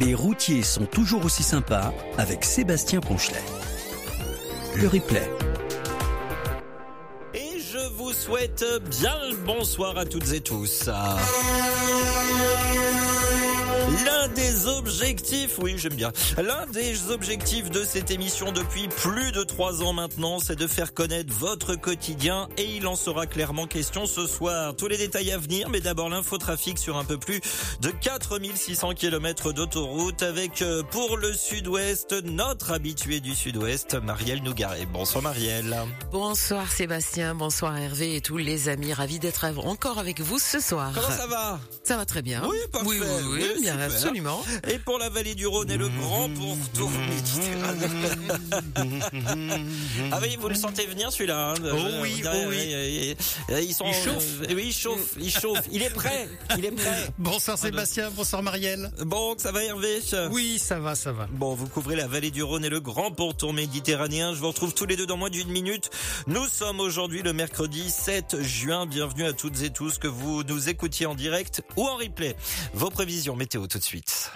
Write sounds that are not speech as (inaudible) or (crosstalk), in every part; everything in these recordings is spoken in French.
Les routiers sont toujours aussi sympas avec Sébastien Ponchelet. Le replay. Et je vous souhaite bien le bonsoir à toutes et tous. L'un des objectifs, oui j'aime bien, l'un des objectifs de cette émission depuis plus de trois ans maintenant, c'est de faire connaître votre quotidien et il en sera clairement question ce soir. Tous les détails à venir, mais d'abord l'infotrafic sur un peu plus de 4600 km d'autoroute avec euh, pour le sud-ouest notre habitué du sud-ouest, Marielle Nougaret. Bonsoir Marielle. Bonsoir Sébastien, bonsoir Hervé et tous les amis, ravis d'être encore avec vous ce soir. Comment ça va? Ça va très bien. Oui, parfait. Oui, oui, oui, Oui, bien, super. Absolument. Et pour la vallée du Rhône et le grand pourtour méditerranéen. (laughs) ah oui, vous le sentez venir celui-là. hein, Oh oui, derrière, oh oui. euh, Ils sont, Il chauffe. euh, oui, il chauffe, il chauffe. Il est prêt, il est prêt. Bonsoir Sébastien, bonsoir Marielle. Bon, ça va Hervé? Oui, ça va, ça va. Bon, vous couvrez la vallée du Rhône et le grand pourtour méditerranéen. Je vous retrouve tous les deux dans moins d'une minute. Nous sommes aujourd'hui le mercredi 7 juin. Bienvenue à toutes et tous que vous nous écoutiez en direct ou en replay. Vos prévisions météo tout de suite.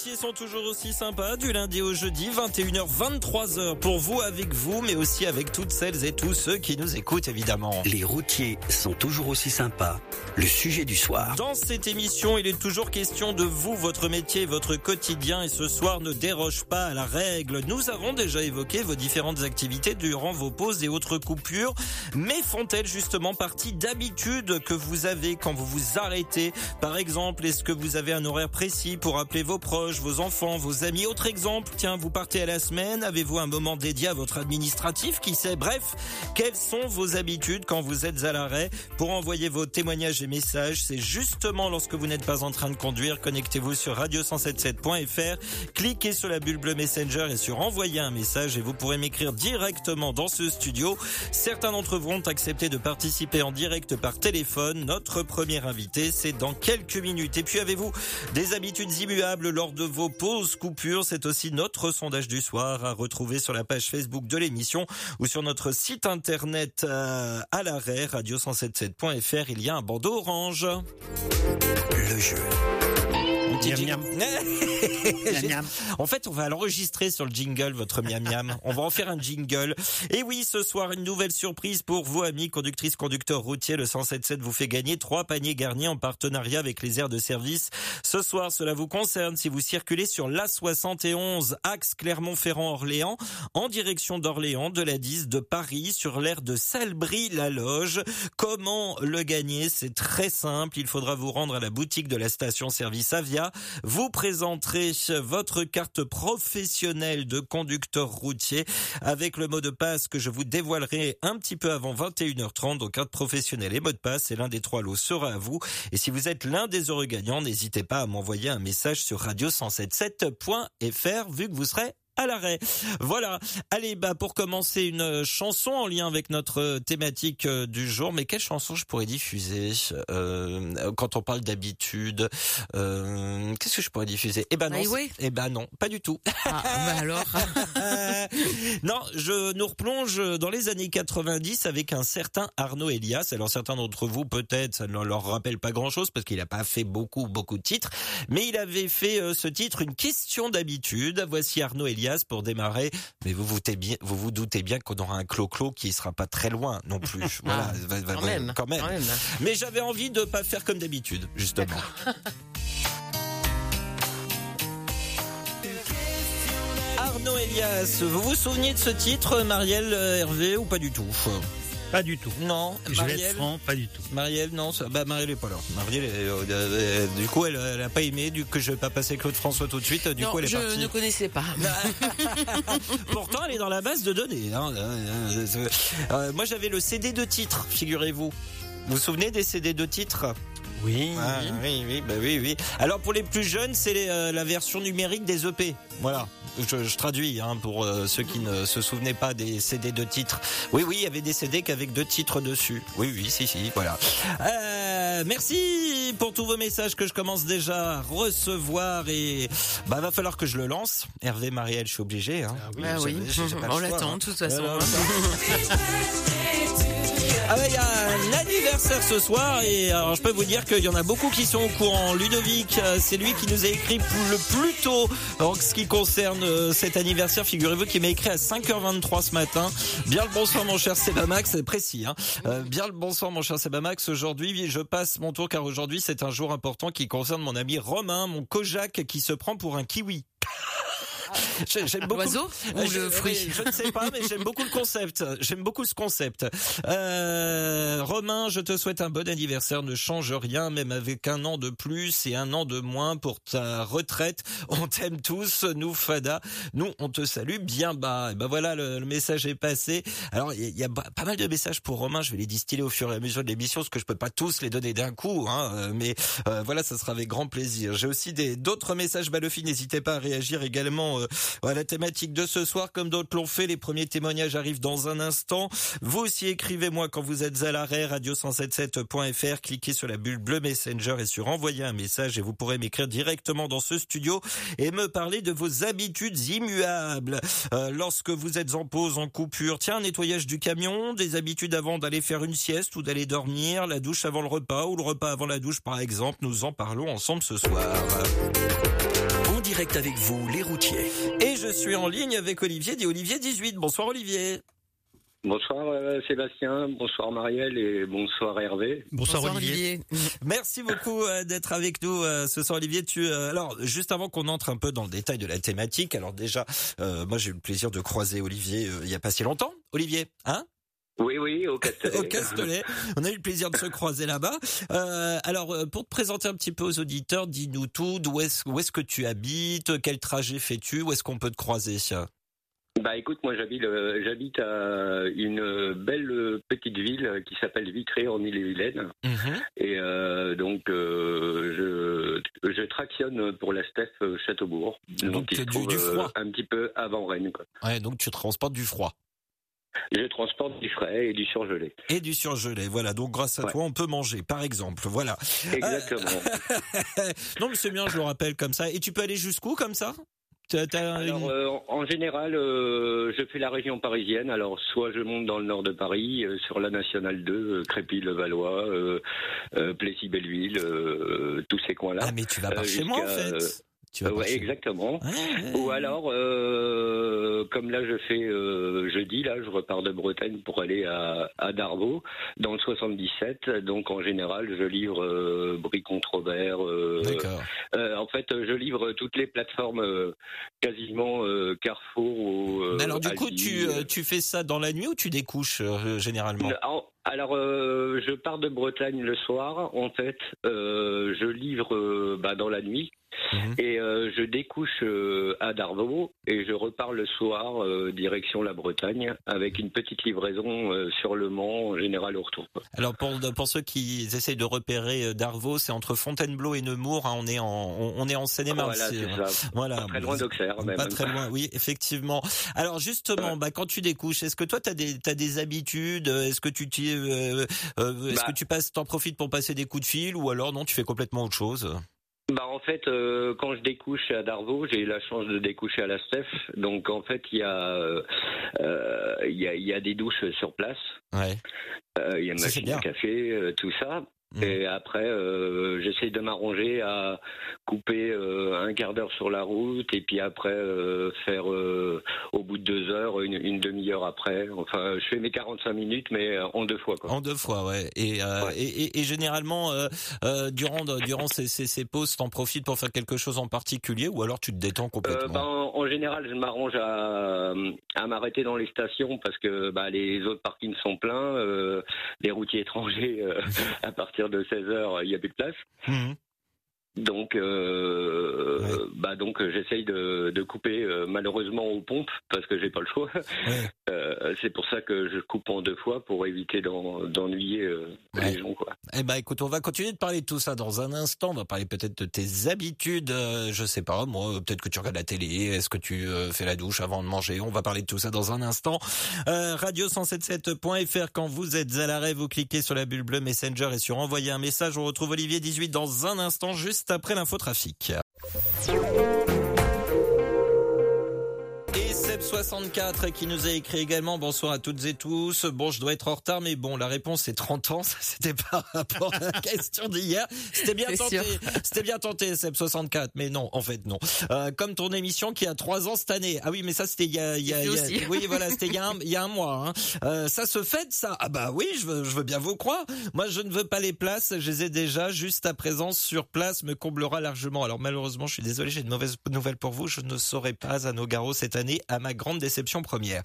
Les routiers sont toujours aussi sympas du lundi au jeudi, 21h, 23h pour vous, avec vous, mais aussi avec toutes celles et tous ceux qui nous écoutent évidemment. Les routiers sont toujours aussi sympas. Le sujet du soir. Dans cette émission, il est toujours question de vous, votre métier, votre quotidien et ce soir ne déroge pas à la règle. Nous avons déjà évoqué vos différentes activités durant vos pauses et autres coupures, mais font-elles justement partie d'habitudes que vous avez quand vous vous arrêtez? Par exemple, est-ce que vous avez un horaire précis pour appeler vos proches, vos enfants, vos amis Autre exemple, tiens, vous partez à la semaine, avez-vous un moment dédié à votre administratif Qui sait? Bref, quelles sont vos habitudes quand vous êtes à l'arrêt? Pour envoyer vos témoignages et messages, c'est justement lorsque vous n'êtes pas en train de conduire. Connectez-vous sur radio177.fr, cliquez sur la bulle bleue Messenger et sur envoyer un message et vous pourrez m'écrire directement dans ce studio. Certains d'entre vous ont accepté de participer en direct par téléphone. Notre premier invité, c'est dans quelques minutes. Et puis avez-vous des habitudes immuables lors de vos pauses coupures C'est aussi notre sondage du soir à retrouver sur la page Facebook de l'émission ou sur notre site internet euh, à l'arrêt radio177.fr. Il y a un bandeau orange. Le jeu. Miam. Miam, (laughs) (laughs) miam. En fait, on va l'enregistrer sur le jingle, votre miam miam. On va en faire un jingle. Et oui, ce soir, une nouvelle surprise pour vous, amis conductrices, conducteurs routiers. Le 177 vous fait gagner trois paniers garnis en partenariat avec les aires de service. Ce soir, cela vous concerne si vous circulez sur l'A71, axe Clermont-Ferrand-Orléans, en direction d'Orléans, de la 10 de Paris, sur l'aire de Salbris-la-Loge. Comment le gagner? C'est très simple. Il faudra vous rendre à la boutique de la station-service Avia. Vous votre carte professionnelle de conducteur routier avec le mot de passe que je vous dévoilerai un petit peu avant 21h30. Donc carte professionnelle et mot de passe, et l'un des trois lots sera à vous. Et si vous êtes l'un des heureux gagnants, n'hésitez pas à m'envoyer un message sur radio177.fr vu que vous serez à l'arrêt. Voilà. Allez, bah pour commencer une euh, chanson en lien avec notre euh, thématique euh, du jour. Mais quelle chanson je pourrais diffuser euh, quand on parle d'habitude euh, Qu'est-ce que je pourrais diffuser? Eh ben non. Highway Eh ben non, pas du tout. Ah, bah alors. (laughs) Non, je nous replonge dans les années 90 avec un certain Arnaud Elias. Alors certains d'entre vous peut-être ça ne leur rappelle pas grand-chose parce qu'il n'a pas fait beaucoup beaucoup de titres, mais il avait fait euh, ce titre une question d'habitude. Voici Arnaud Elias pour démarrer. Mais vous vous doutez bien, vous vous doutez bien qu'on aura un clo-clo qui sera pas très loin non plus. (laughs) Voilà, va- va- Quand va- même. quand même. Quand même. Mais j'avais envie de pas faire comme d'habitude, justement. (laughs) Arnaud Elias, vous vous souvenez de ce titre, Marielle euh, Hervé, ou pas du tout? Pas du tout. Non, Je vais être Marielle franc, pas du tout. Marielle, non, ça- bah Marielle est pas là. Marielle, euh, euh, du coup, elle, elle a pas aimé, du que je vais pas passer Claude François tout de suite. Du non, coup, elle est je partie. ne connaissais pas. (laughs) Pourtant, elle est dans la base de données. hein. Euh, euh, euh, moi, j'avais le CD de titre, figurez-vous. Vous vous souvenez des CD de titre Oui. Ah, oui, oui, bah oui, oui. Alors pour les plus jeunes, c'est euh, la version numérique des EP. Voilà. Je, je traduis hein, pour euh, ceux qui ne se souvenaient pas des CD de titres. Oui, oui, il y avait des CD qu'avec deux titres dessus. Oui, oui, si, si, voilà. Euh, merci pour tous vos messages que je commence déjà à recevoir et bah va falloir que je le lance. Hervé Marielle, je suis obligé. Hein. Ah oui. Ah oui, savez, pas (laughs) on l'attend hein. de toute façon. Alors, (laughs) Ah bah il y a un anniversaire ce soir et alors je peux vous dire qu'il y en a beaucoup qui sont au courant. Ludovic, euh, c'est lui qui nous a écrit le plus tôt en ce qui concerne euh, cet anniversaire. Figurez-vous qu'il m'a écrit à 5h23 ce matin. Bien le bonsoir mon cher Sebamax, c'est précis. Hein. Euh, bien le bonsoir mon cher Sebamax. Aujourd'hui, je passe mon tour car aujourd'hui c'est un jour important qui concerne mon ami Romain, mon Kojak qui se prend pour un kiwi. (laughs) J'aime beaucoup l'oiseau ou le fruit. Je ne sais pas, mais j'aime beaucoup le concept. J'aime beaucoup ce concept. Euh, Romain, je te souhaite un bon anniversaire. Ne change rien, même avec un an de plus et un an de moins pour ta retraite. On t'aime tous, nous Fada. Nous, on te salue bien bas. Et ben voilà, le, message est passé. Alors, il y, a pas mal de messages pour Romain. Je vais les distiller au fur et à mesure de l'émission, parce que je peux pas tous les donner d'un coup. Hein, euh, mais euh, voilà, ça sera avec grand plaisir. J'ai aussi des d'autres messages Balofi. N'hésitez pas à réagir également euh, la thématique de ce soir, comme d'autres l'ont fait, les premiers témoignages arrivent dans un instant. Vous aussi écrivez-moi quand vous êtes à l'arrêt, radio177.fr, cliquez sur la bulle bleue Messenger et sur envoyer un message et vous pourrez m'écrire directement dans ce studio et me parler de vos habitudes immuables. Euh, lorsque vous êtes en pause, en coupure, tiens, nettoyage du camion, des habitudes avant d'aller faire une sieste ou d'aller dormir, la douche avant le repas ou le repas avant la douche par exemple, nous en parlons ensemble ce soir direct avec vous, les routiers. Et je suis en ligne avec Olivier, dit Olivier 18. Bonsoir Olivier. Bonsoir euh, Sébastien, bonsoir Marielle et bonsoir Hervé. Bonsoir, Olivier. Merci beaucoup euh, d'être avec nous euh, ce soir Olivier. Tu alors juste avant qu'on entre un peu dans le détail de la thématique, alors déjà moi j'ai eu le plaisir de croiser Olivier il y a pas si longtemps. Olivier, hein? Oui, oui, au Castellet. (laughs) au Castellet. On a eu le plaisir de se croiser là-bas. Euh, alors, euh, pour te présenter un petit peu aux auditeurs, dis-nous tout. D'où est-ce, où est-ce que tu habites? Quel trajet fais-tu? Où est-ce qu'on peut te croiser? Bah écoute, moi j'habite, euh, j'habite à une belle petite ville qui s'appelle Vitré en Ille-et-Vilaine. Mhm. Et donc je, je tractionne pour la Steph Châteaubourg. Donc, donc du froid. un petit peu avant Rennes. Quoi. Ouais, donc tu transportes du froid. Je transporte du frais et du surgelé. Et du surgelé, voilà. Donc grâce à toi, on peut manger, par exemple. Voilà. Exactement. (laughs) non, mais c'est bien, je le rappelle comme ça. Et tu peux aller jusqu'où comme ça? Alors, euh, en général, euh, je fais la région parisienne. Alors, soit je monte dans le nord de Paris, euh, sur la nationale 2, Crépy-le-Valois, Plessis-Belleville, tous ces coins-là. Ah, mais tu vas pas chez moi, en fait ouais, exactement. Ou alors, euh, comme là je fais euh, jeudi, là je repars de Bretagne pour aller à, à Darvaux, dans le 77. Donc en général, je livre euh, Bricon Trovert. Euh, en fait, je livre toutes les plateformes quasiment Carrefour. Ou, alors du coup, tu, tu fais ça dans la nuit ou tu découches généralement? Alors, je pars de Bretagne le soir. En fait, je livre bah, dans la nuit. Mhm. Et euh, je découche euh, à Darvaux et je repars le soir euh, direction la Bretagne avec une petite livraison sur le Mans en général au retour. Alors pour pour ceux qui essayent de repérer Darvaux, c'est entre Fontainebleau et Nemours. Hein, on est en on, est en Seine-et-Marne. Voilà, Pas très loin d'Auxerre. Pas très loin, oui, effectivement. Alors justement, bah, quand tu découches, est-ce que toi tu as des as des habitudes? Est-ce que tu est-ce bah que tu passes t'en profites pour passer des coups de fil ou alors non, tu fais complètement autre chose? Bah en fait, euh, quand je découche à Darvaux, j'ai eu la chance de découcher à la Steph. Donc en fait, il y a euh, il y, a, y a des douches sur place. Ouais. Euh, il y a une machine à café, tout ça. Mm. Et après, euh, j'essaye de m'arranger à couper euh, un quart d'heure sur la route et puis après euh, faire euh, au bout de deux heures, une, une demi-heure après. Enfin, je fais mes 45 minutes, mais en deux fois. Quoi. En deux fois, ouais. Et, ouais. et, et, généralement, durant durant ces, ces, ces pauses, t'en profites pour faire quelque chose en particulier ou alors tu te détends complètement? Ben, en, général, je m'arrange à, à m'arrêter dans les stations parce que bah, les autres parkings sont pleins, les routiers étrangers (laughs) à partir de 16 heures, il y a plus de place. Mmh. Donc, euh, bah donc j'essaye de, de, couper euh, malheureusement aux pompes parce que j'ai pas le choix. (laughs) Euh, c'est pour ça que je coupe en deux fois pour éviter d'ennuyer euh, les gens quoi. Eh ben écoute, on va continuer de parler de tout ça dans un instant. On va parler peut-être de tes habitudes. Euh, je sais pas, moi, peut-être que tu regardes la télé. Est-ce que tu fais la douche avant de manger? On va parler de tout ça dans un instant. Radio177.fr. Quand vous êtes à l'arrêt, vous cliquez sur la bulle bleue Messenger et sur envoyer un message. On retrouve Olivier 18 dans un instant, juste après l'infotrafic. Seb64 qui nous a écrit également bonsoir à toutes et tous. Bon, je dois être en retard, mais bon, la réponse c'est 30 ans. (laughs) Ça, c'était par rapport à la (laughs) question d'hier. C'était bien tenté. (laughs) C'était bien tenté, Seb64. Mais non, en fait, non. Euh, comme ton émission qui a 3 ans cette année. Ah oui, mais ça, c'était il y a, il y a, il y a- oui, voilà, c'était il y a un, il y a un mois. Hein. Euh, ça se fête, ça? Ah bah oui, je veux, je veux bien vous croire. Moi, je ne veux pas les places. Je les ai déjà. Juste ta présence sur place me comblera largement. Alors malheureusement, je suis désolé, j'ai une mauvaise nouvelle pour vous. Je ne serai pas à Nogaro cette année, à ma grande déception première.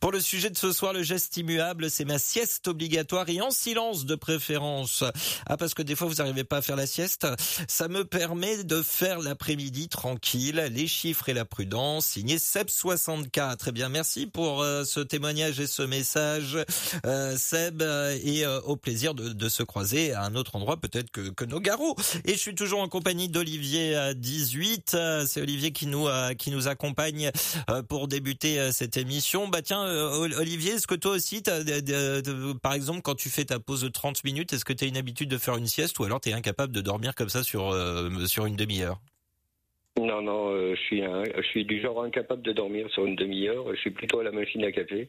Pour le sujet de ce soir, le geste immuable, c'est ma sieste obligatoire et en silence de préférence. Ah, parce que des fois, vous n'arrivez pas à faire la sieste. Ça me permet de faire l'après-midi tranquille, les chiffres et la prudence. Signé Seb64. Eh bien, merci pour euh, ce témoignage et ce message, euh, Seb, euh, et euh, au plaisir de, de se croiser à un autre endroit, peut-être que, que Nogaro. Et je suis toujours en compagnie d'Olivier à 18. Euh, C'est Olivier qui nous euh, qui nous accompagne euh, pour débuter euh, cette émission. Bah tiens, euh, Ol- Olivier, est-ce que toi aussi, de- par exemple, quand tu fais ta pause de 30 minutes, est-ce que tu as une habitude de faire une sieste ou alors tu es incapable de dormir comme ça euh, sur une demi-heure? Non, non, euh, je suis un- je suis du genre incapable de dormir sur une demi-heure. Je suis plutôt à la machine à café,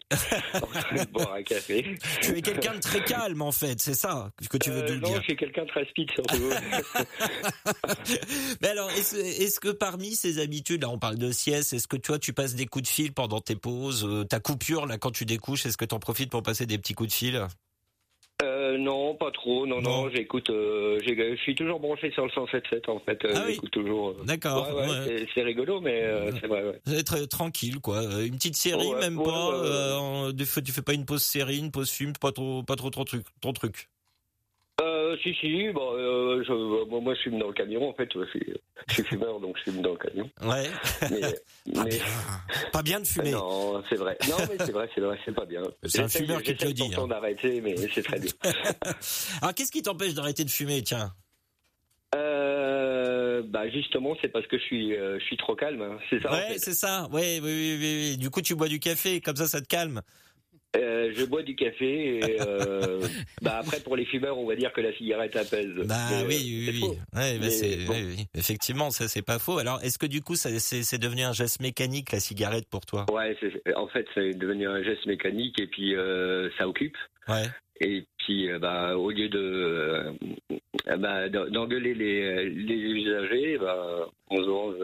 en train de boire un café. Tu es quelqu'un de très calme en fait, c'est ça que tu veux Euh, nous non, dire. je suis quelqu'un de très speed surtout. (laughs) Mais alors, est-ce est-ce que parmi ces habitudes, là on parle de sieste, est-ce que toi tu passes des coups de fil pendant tes pauses, euh, ta coupure là quand tu découches, est-ce que tu en profites pour passer des petits coups de fil? Euh, non, pas trop. Non, non, Non. j'écoute. euh, j'ai- je suis toujours branché sur le 107.7 en fait. Euh, Ah oui. Toujours. euh, D'accord. ouais, ouais, ouais. c'est- rigolo, mais euh, c'est vrai. Êtes euh, tranquille quoi, une petite série même pas. euh, en- des fois tu fais pas une pause série, une pause film, pas trop, pas trop, trop truc, trop truc. Euh, si, si. Bon, euh, je, moi, moi, je fume dans le camion en fait. Je suis, je suis fumeur, donc je fume dans le camion. Ouais. (laughs) Mais, (laughs) Pas mais- bien, pas bien de fumer. Non, c'est vrai. Non, mais c'est vrai, c'est vrai, c'est pas bien. (laughs) C'est un fumeur qui te le dit, hein. d'arrêter, mais c'est très dur. Alors qu'est-ce qui t'empêche d'arrêter de fumer, tiens? Euh, bah justement, c'est parce que je suis, euh, je suis trop calme. hein. C'est ça. en Ouais, fait. c'est ça. Ouais, oui, oui, oui, oui. Du coup, tu bois du café, comme ça, ça te calme. Euh, je bois du café. Et, euh, bah après, pour les fumeurs, on va dire que la cigarette apaise. Bah oui, euh, oui, oui. Ouais, bah, Mais c'est, bon. oui, oui. effectivement, ça c'est pas faux. Alors, est-ce que du coup, ça, c'est, c'est devenu un geste mécanique la cigarette pour toi? Ouais, c'est- en fait, c'est devenu un geste mécanique et puis euh, ça occupe. Ouais. Et puis, bah, au lieu de bah, d'en- d'engueuler les, les usagers, bah, on se range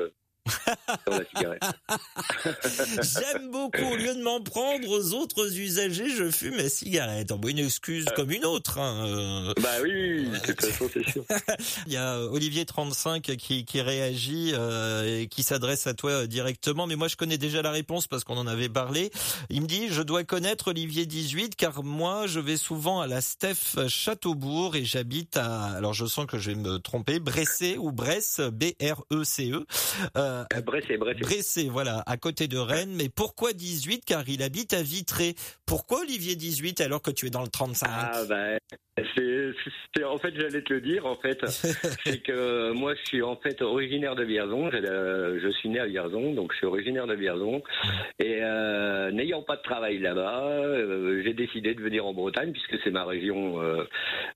sur la cigarette. (laughs) J'aime beaucoup. Au lieu de m'en prendre aux autres usagers, je fume ma cigarette. En bon, une excuse comme une autre. hein, euh. Bah oui, de toute façon, c'est sûr. (laughs) Il y a Olivier 35 qui, qui réagit euh, et qui s'adresse à toi euh, directement. Mais moi, je connais déjà la réponse parce qu'on en avait parlé. Il me dit, je dois connaître Olivier 18 car moi, je vais souvent à la Steph Châteaubourg et j'habite à, alors je sens que je vais me tromper, Bressé ou Bresse, B-R-E-C-E. Euh, à Bressé, Bressé. Bressé, voilà, à côté de Rennes. Mais pourquoi 18 Car il habite à Vitré. Pourquoi Olivier 18 alors que tu es dans le 35 Ah c'est, c'est- en fait, j'allais te le dire, en fait, (laughs) c'est que moi, je suis en fait originaire de Vierzon. Euh, Je suis né à Vierzon, donc je suis originaire de Vierzon. Et euh, n'ayant pas de travail là-bas, euh, j'ai décidé de venir en Bretagne puisque c'est ma région euh,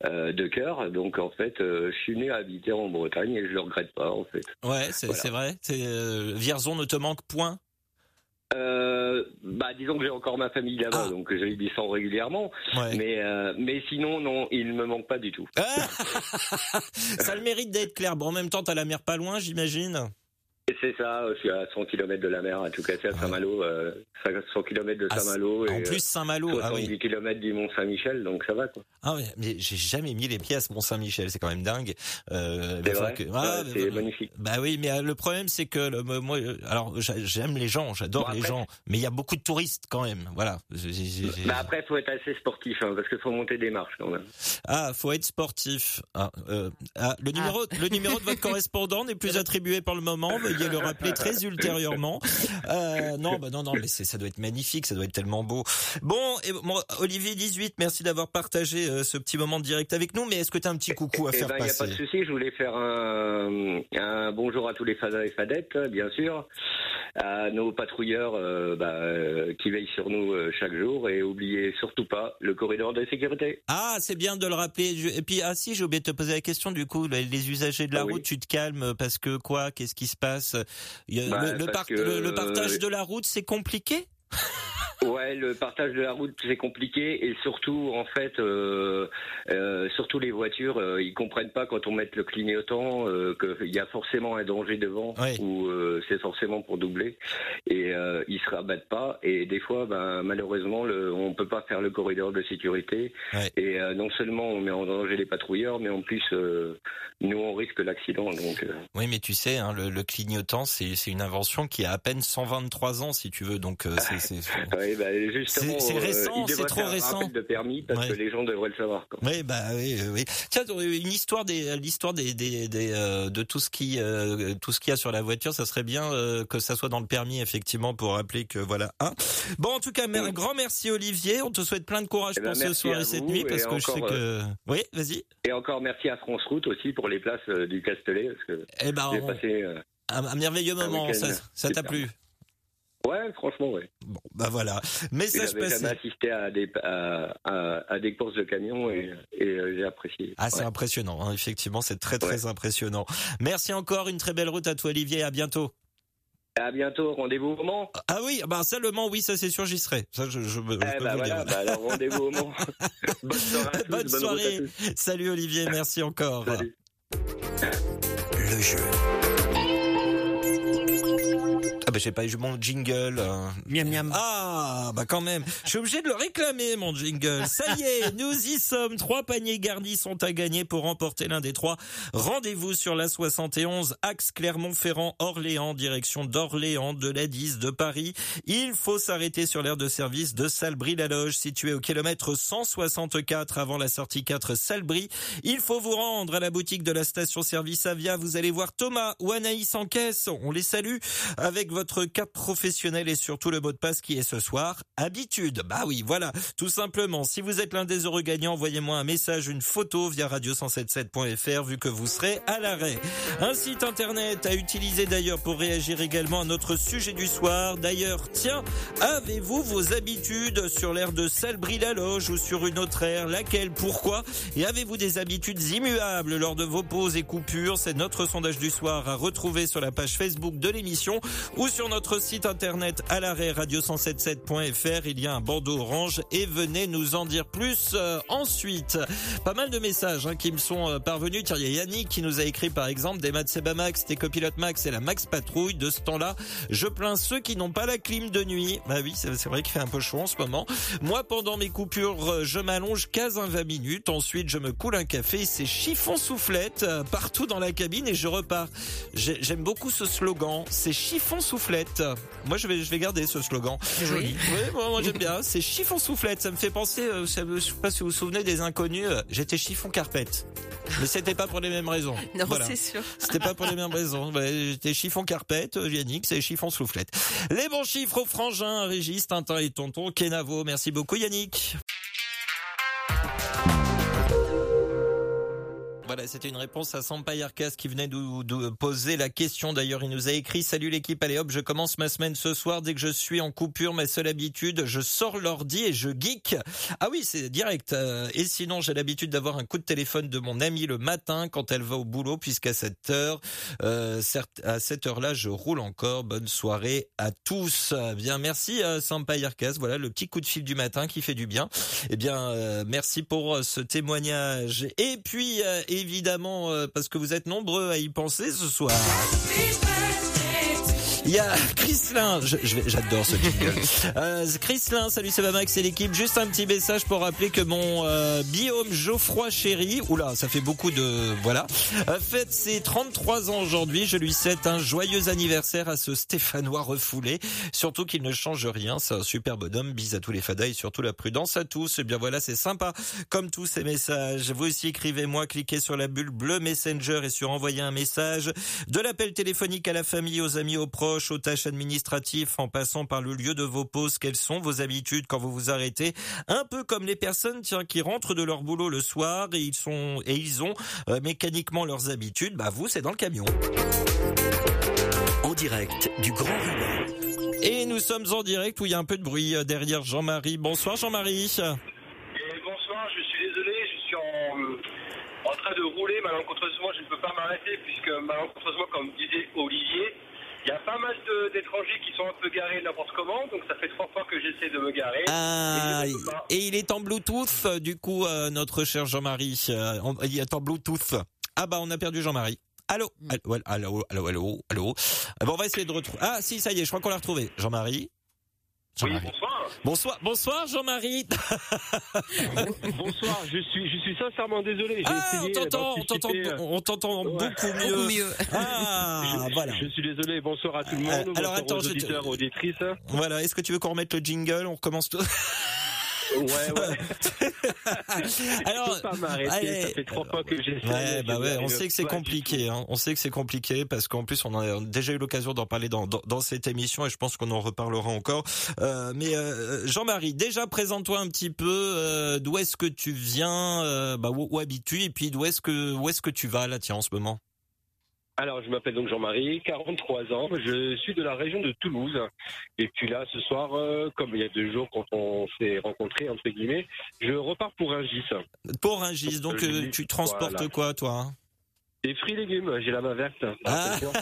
euh, de cœur. Donc en fait, euh, je suis né à habiter en Bretagne et je le regrette pas, en fait. Ouais, c'est Voilà. c'est vrai. Euh, Vierzon ne te manque point. Euh, bah, disons que j'ai encore ma famille là-bas, Ah. donc je y descends régulièrement. Ouais. Mais, euh, mais sinon, non, il ne me manque pas du tout. Ah (laughs) ça a le mérite d'être clair. Bon, en même temps, t'as la mer pas loin, j'imagine. C'est ça, je suis à 100 km de la mer, à tout casser à Saint-Malo, euh, 100 km de Ah, Saint-Malo En et plus, Saint-Malo. Ah 70 oui. km du Mont-Saint-Michel, donc ça va quoi. Ah ouais, mais j'ai jamais mis les pieds à ce Mont-Saint-Michel. C'est quand même dingue. Euh, C'est il que- Ah, mais c'est magnifique. Bah oui, mais euh, le problème c'est que le- moi, euh, alors j'a- j'aime les gens, j'adore Bon, les gens, mais il y a beaucoup de touristes quand même. Voilà. J'ai- j'ai- Bah après, faut être assez sportif, hein, parce qu'il faut monter des marches quand même. Ah, faut être sportif. Ah, euh, ah, le numéro, le numéro de votre (laughs) correspondant n'est plus attribué pour le moment. Veuillez le rappeler très ultérieurement. Euh, non, bah non, non, mais ça doit être magnifique, ça doit être tellement beau. Bon, et bon, Olivier 18, merci d'avoir partagé euh, ce petit moment de direct avec nous. Mais est-ce que tu as un petit coucou à Eh faire ben, il n'y a passer pas de souci. Je voulais faire un, un bonjour à tous les fadas et fadettes, bien sûr, à nos patrouilleurs euh, bah, qui veillent sur nous chaque jour, et oubliez surtout pas le corridor de sécurité. Ah, c'est bien de le rappeler. Et puis, ah si, j'ai oublié de te poser la question du coup. Les usagers de la Ah oui. route, tu te calmes parce que quoi? Qu'est-ce qui se passe? A- Bah, le, le parce par- que- le- le partage de la route, c'est compliqué? Ouais, le partage de la route c'est compliqué et surtout en fait, euh, euh, surtout les voitures, euh, ils comprennent pas quand on met le clignotant euh, qu'il y a forcément un danger devant Ouais. ou c'est forcément pour doubler et ils se rabattent pas et des fois, ben, malheureusement, le, on peut pas faire le corridor de sécurité et non seulement on met en danger les patrouilleurs, mais en plus nous on risque l'accident donc. Oui, mais tu sais, hein, le, le clignotant, c'est c'est une invention qui a à peine 123 ans, si tu veux. Donc, c'est- (laughs) justement, C'est- euh, récent, c'est trop faire un récent. rappel de permis parce Ouais. que les gens devraient le savoir. Quoi. Oui, bah oui, oui. Tiens, une histoire des, l'histoire des, des, des, euh, de tout ce qui, euh, tout ce qu'il y a sur la voiture, ça serait bien euh, que ça soit dans le permis, effectivement, pour rappeler que voilà. Hein. Bon, en tout cas, un grand merci Olivier. On te souhaite plein de courage Eh ben, pour ce soir et cette nuit, parce et que je sais encore, que. Oui, vas-y. Et encore merci à France Route aussi pour les places euh, du Castellet parce que Eh ben, j'ai on- passé. euh, un, un merveilleux un moment. Ça, t'a plu Ouais, franchement, ouais. Bon, bah voilà. Message J'avais passé. jamais assisté à des à, à, à des courses de camions et, et euh, j'ai apprécié. Ah, c'est Ouais. impressionnant. hein. Effectivement, c'est très très impressionnant. Merci encore. Une très belle route à toi, Olivier. À bientôt. À bientôt. Rendez-vous au Mans. Ah oui, bah ça le Mans, oui, ça c'est sûr, j'y serai. Ça, je, je, je Eh peux bah vous le dire. Bah alors rendez-vous au Mans. (laughs) bonne soirée. À tous, Bonne bonne route à soirée. tous. Salut Olivier, merci encore. Salut. Le jeu. Ah bah j'ai pas eu mon jingle. euh. Miam miam. Ah bah quand même, je suis obligé de le réclamer mon jingle. Ça y est, nous y sommes. Trois paniers garnis sont à gagner pour remporter l'un des trois. Rendez-vous sur la 71 axe Clermont-Ferrand Orléans direction d'Orléans de la 10 de Paris. Il faut s'arrêter sur l'aire de service de Salbris-la-Loge située au kilomètre 164 avant la sortie 4 Salbris. Il faut vous rendre à la boutique de la station-service Avia. Vous allez voir Thomas ou Anaïs en caisse. On les salue avec votre carte professionnelle et surtout le mot de passe qui est ce soir. Habitude. Bah oui, voilà. Tout simplement. Si vous êtes l'un des heureux gagnants, envoyez-moi un message, une photo via radio177.fr vu que vous serez à l'arrêt. Un site internet à utiliser d'ailleurs pour réagir également à notre sujet du soir. D'ailleurs, tiens, avez-vous vos habitudes sur l'aire de Salbris-la-Loge ou sur une autre aire? Laquelle? Pourquoi? Et avez-vous des habitudes immuables lors de vos pauses et coupures? C'est notre sondage du soir à retrouver sur la page Facebook de l'émission sur notre site internet à l'arrêt radio177.fr. Il y a un bandeau orange et venez nous en dire plus euh, ensuite. Pas mal de messages hein, qui me sont euh, parvenus. Tiens, il y a Yannick qui nous a écrit par exemple des Maths Seba Max, des copilotes Max et la Max Patrouille. De ce temps-là, je plains ceux qui n'ont pas la clim de nuit. Bah oui, c'est vrai qu'il fait un peu chaud en ce moment. Moi, pendant mes coupures, euh, je m'allonge 15-20 minutes. Ensuite, je me coule un café. C'est chiffon soufflette euh, partout dans la cabine et je repars. J'ai- J'aime beaucoup ce slogan. C'est chiffon soufflette. Moi, je vais, je vais garder ce slogan. C'est joli. Oui, moi, moi, j'aime bien. C'est chiffon soufflette. Ça me fait penser, euh, ça- je sais pas si vous vous souvenez des inconnus. euh, J'étais chiffon carpette. Mais c'était pas pour les mêmes raisons. (laughs) Non, Voilà. c'est sûr. C'était pas pour les mêmes raisons. J'étais chiffon carpette, euh, Yannick, c'est chiffon soufflette. Les bons chiffres au frangin, Régis, Tintin et Tonton, Kenavo. Merci beaucoup Yannick. C'était une réponse à Sampaï Arcas qui venait nous poser la question. D'ailleurs, il nous a écrit Salut l'équipe, allez hop, je commence ma semaine ce soir. Dès que je suis en coupure, ma seule habitude, je sors l'ordi et je geek. Ah oui, c'est direct. Euh, Et sinon, j'ai l'habitude d'avoir un coup de téléphone de mon amie le matin quand elle va au boulot, puisqu'à cette heure, euh, à cette heure-là, je roule encore. Bonne soirée à tous. Bien, merci à. Voilà le petit coup de fil du matin qui fait du bien. Eh bien, euh, merci pour euh, ce témoignage. Et puis, euh, évidemment, euh, parce que vous êtes nombreux à y penser ce soir. Il y a je vais- j'adore ce jingle. (laughs) Euh, Chrislin, salut c'est Max et l'équipe. Juste un petit message pour rappeler que mon euh, biome Geoffroy chéri, oula, ça fait beaucoup de voilà, fête ses 33 ans aujourd'hui. Je lui souhaite un joyeux anniversaire à ce Stéphanois refoulé. Surtout qu'il ne change rien, c'est un super bonhomme. Bis à tous les fadas et surtout la prudence à tous. Et bien voilà, c'est sympa comme tous ces messages. Vous aussi écrivez-moi, cliquez sur la bulle bleue Messenger et sur envoyer un message. De l'appel téléphonique à la famille, aux amis, aux proches, aux tâches administratives, en passant par le lieu de vos pauses. Quelles sont vos habitudes quand vous vous arrêtez? Un peu comme les personnes tiens, qui rentrent de leur boulot le soir et ils sont et ils ont euh, mécaniquement leurs habitudes. Bah vous, c'est dans le camion. En direct du Grand Ruban. Et nous sommes en direct où il y a un peu de bruit euh, derrière Jean-Marie. Bonsoir Jean-Marie. Et bonsoir, je suis désolé, je suis en, en train de rouler malencontreusement, je ne peux pas m'arrêter puisque malencontreusement, comme disait Olivier, Il y a pas mal d'étrangers qui sont un peu garés n'importe comment, donc ça fait trois fois que j'essaie de me garer. Ah, Et il est en Bluetooth, euh, du coup, euh, notre cher Jean-Marie. Euh, il est en Bluetooth. Ah bah, on a perdu Jean-Marie. Allô, Mm. allô, allô, allô, allô, allô. Ah, bon, on va essayer de retrouver. Ah, si, ça y est, je crois qu'on l'a retrouvé. Jean-Marie. Oui, Jean-Marie. bonsoir. Bonsoir, bonsoir, Jean-Marie. (laughs) Bonsoir, je suis, je suis sincèrement désolé. J'ai Ah, on essayé t'entend, on t'entend, euh, on t'entend ouais. beaucoup mieux. Ah, je, voilà. je suis désolé, bonsoir à tout le Euh, monde, alors, bonsoir attends, aux je te- auditeurs, auditrices. Voilà. Est-ce que tu veux qu'on remette le jingle? On recommence tout. (laughs) Ouais, ouais. (laughs) (laughs) Alors, pas allez. ça fait trois fois que j'essaie. Ouais, bah ouais, on sait que c'est compliqué. Hein. On sait que c'est compliqué parce qu'en plus on a déjà eu l'occasion d'en parler dans, dans, dans cette émission et je pense qu'on en reparlera encore. Euh, mais euh, Jean-Marie, déjà présente-toi un petit peu. euh, d'où est-ce que tu viens euh, bah, Où, où habites-tu Et puis d'où est-ce que où est-ce que tu vas là, tiens, en ce moment? Alors, je m'appelle donc Jean-Marie, 43 ans. Je suis de la région de Toulouse. Et puis là, ce soir, euh, comme il y a deux jours quand on s'est rencontrés, entre guillemets, je repars pour un gis. Pour un gis, donc euh, tu transportes voilà. quoi, toi hein? Des fruits et légumes, j'ai la main verte. Ah. attention.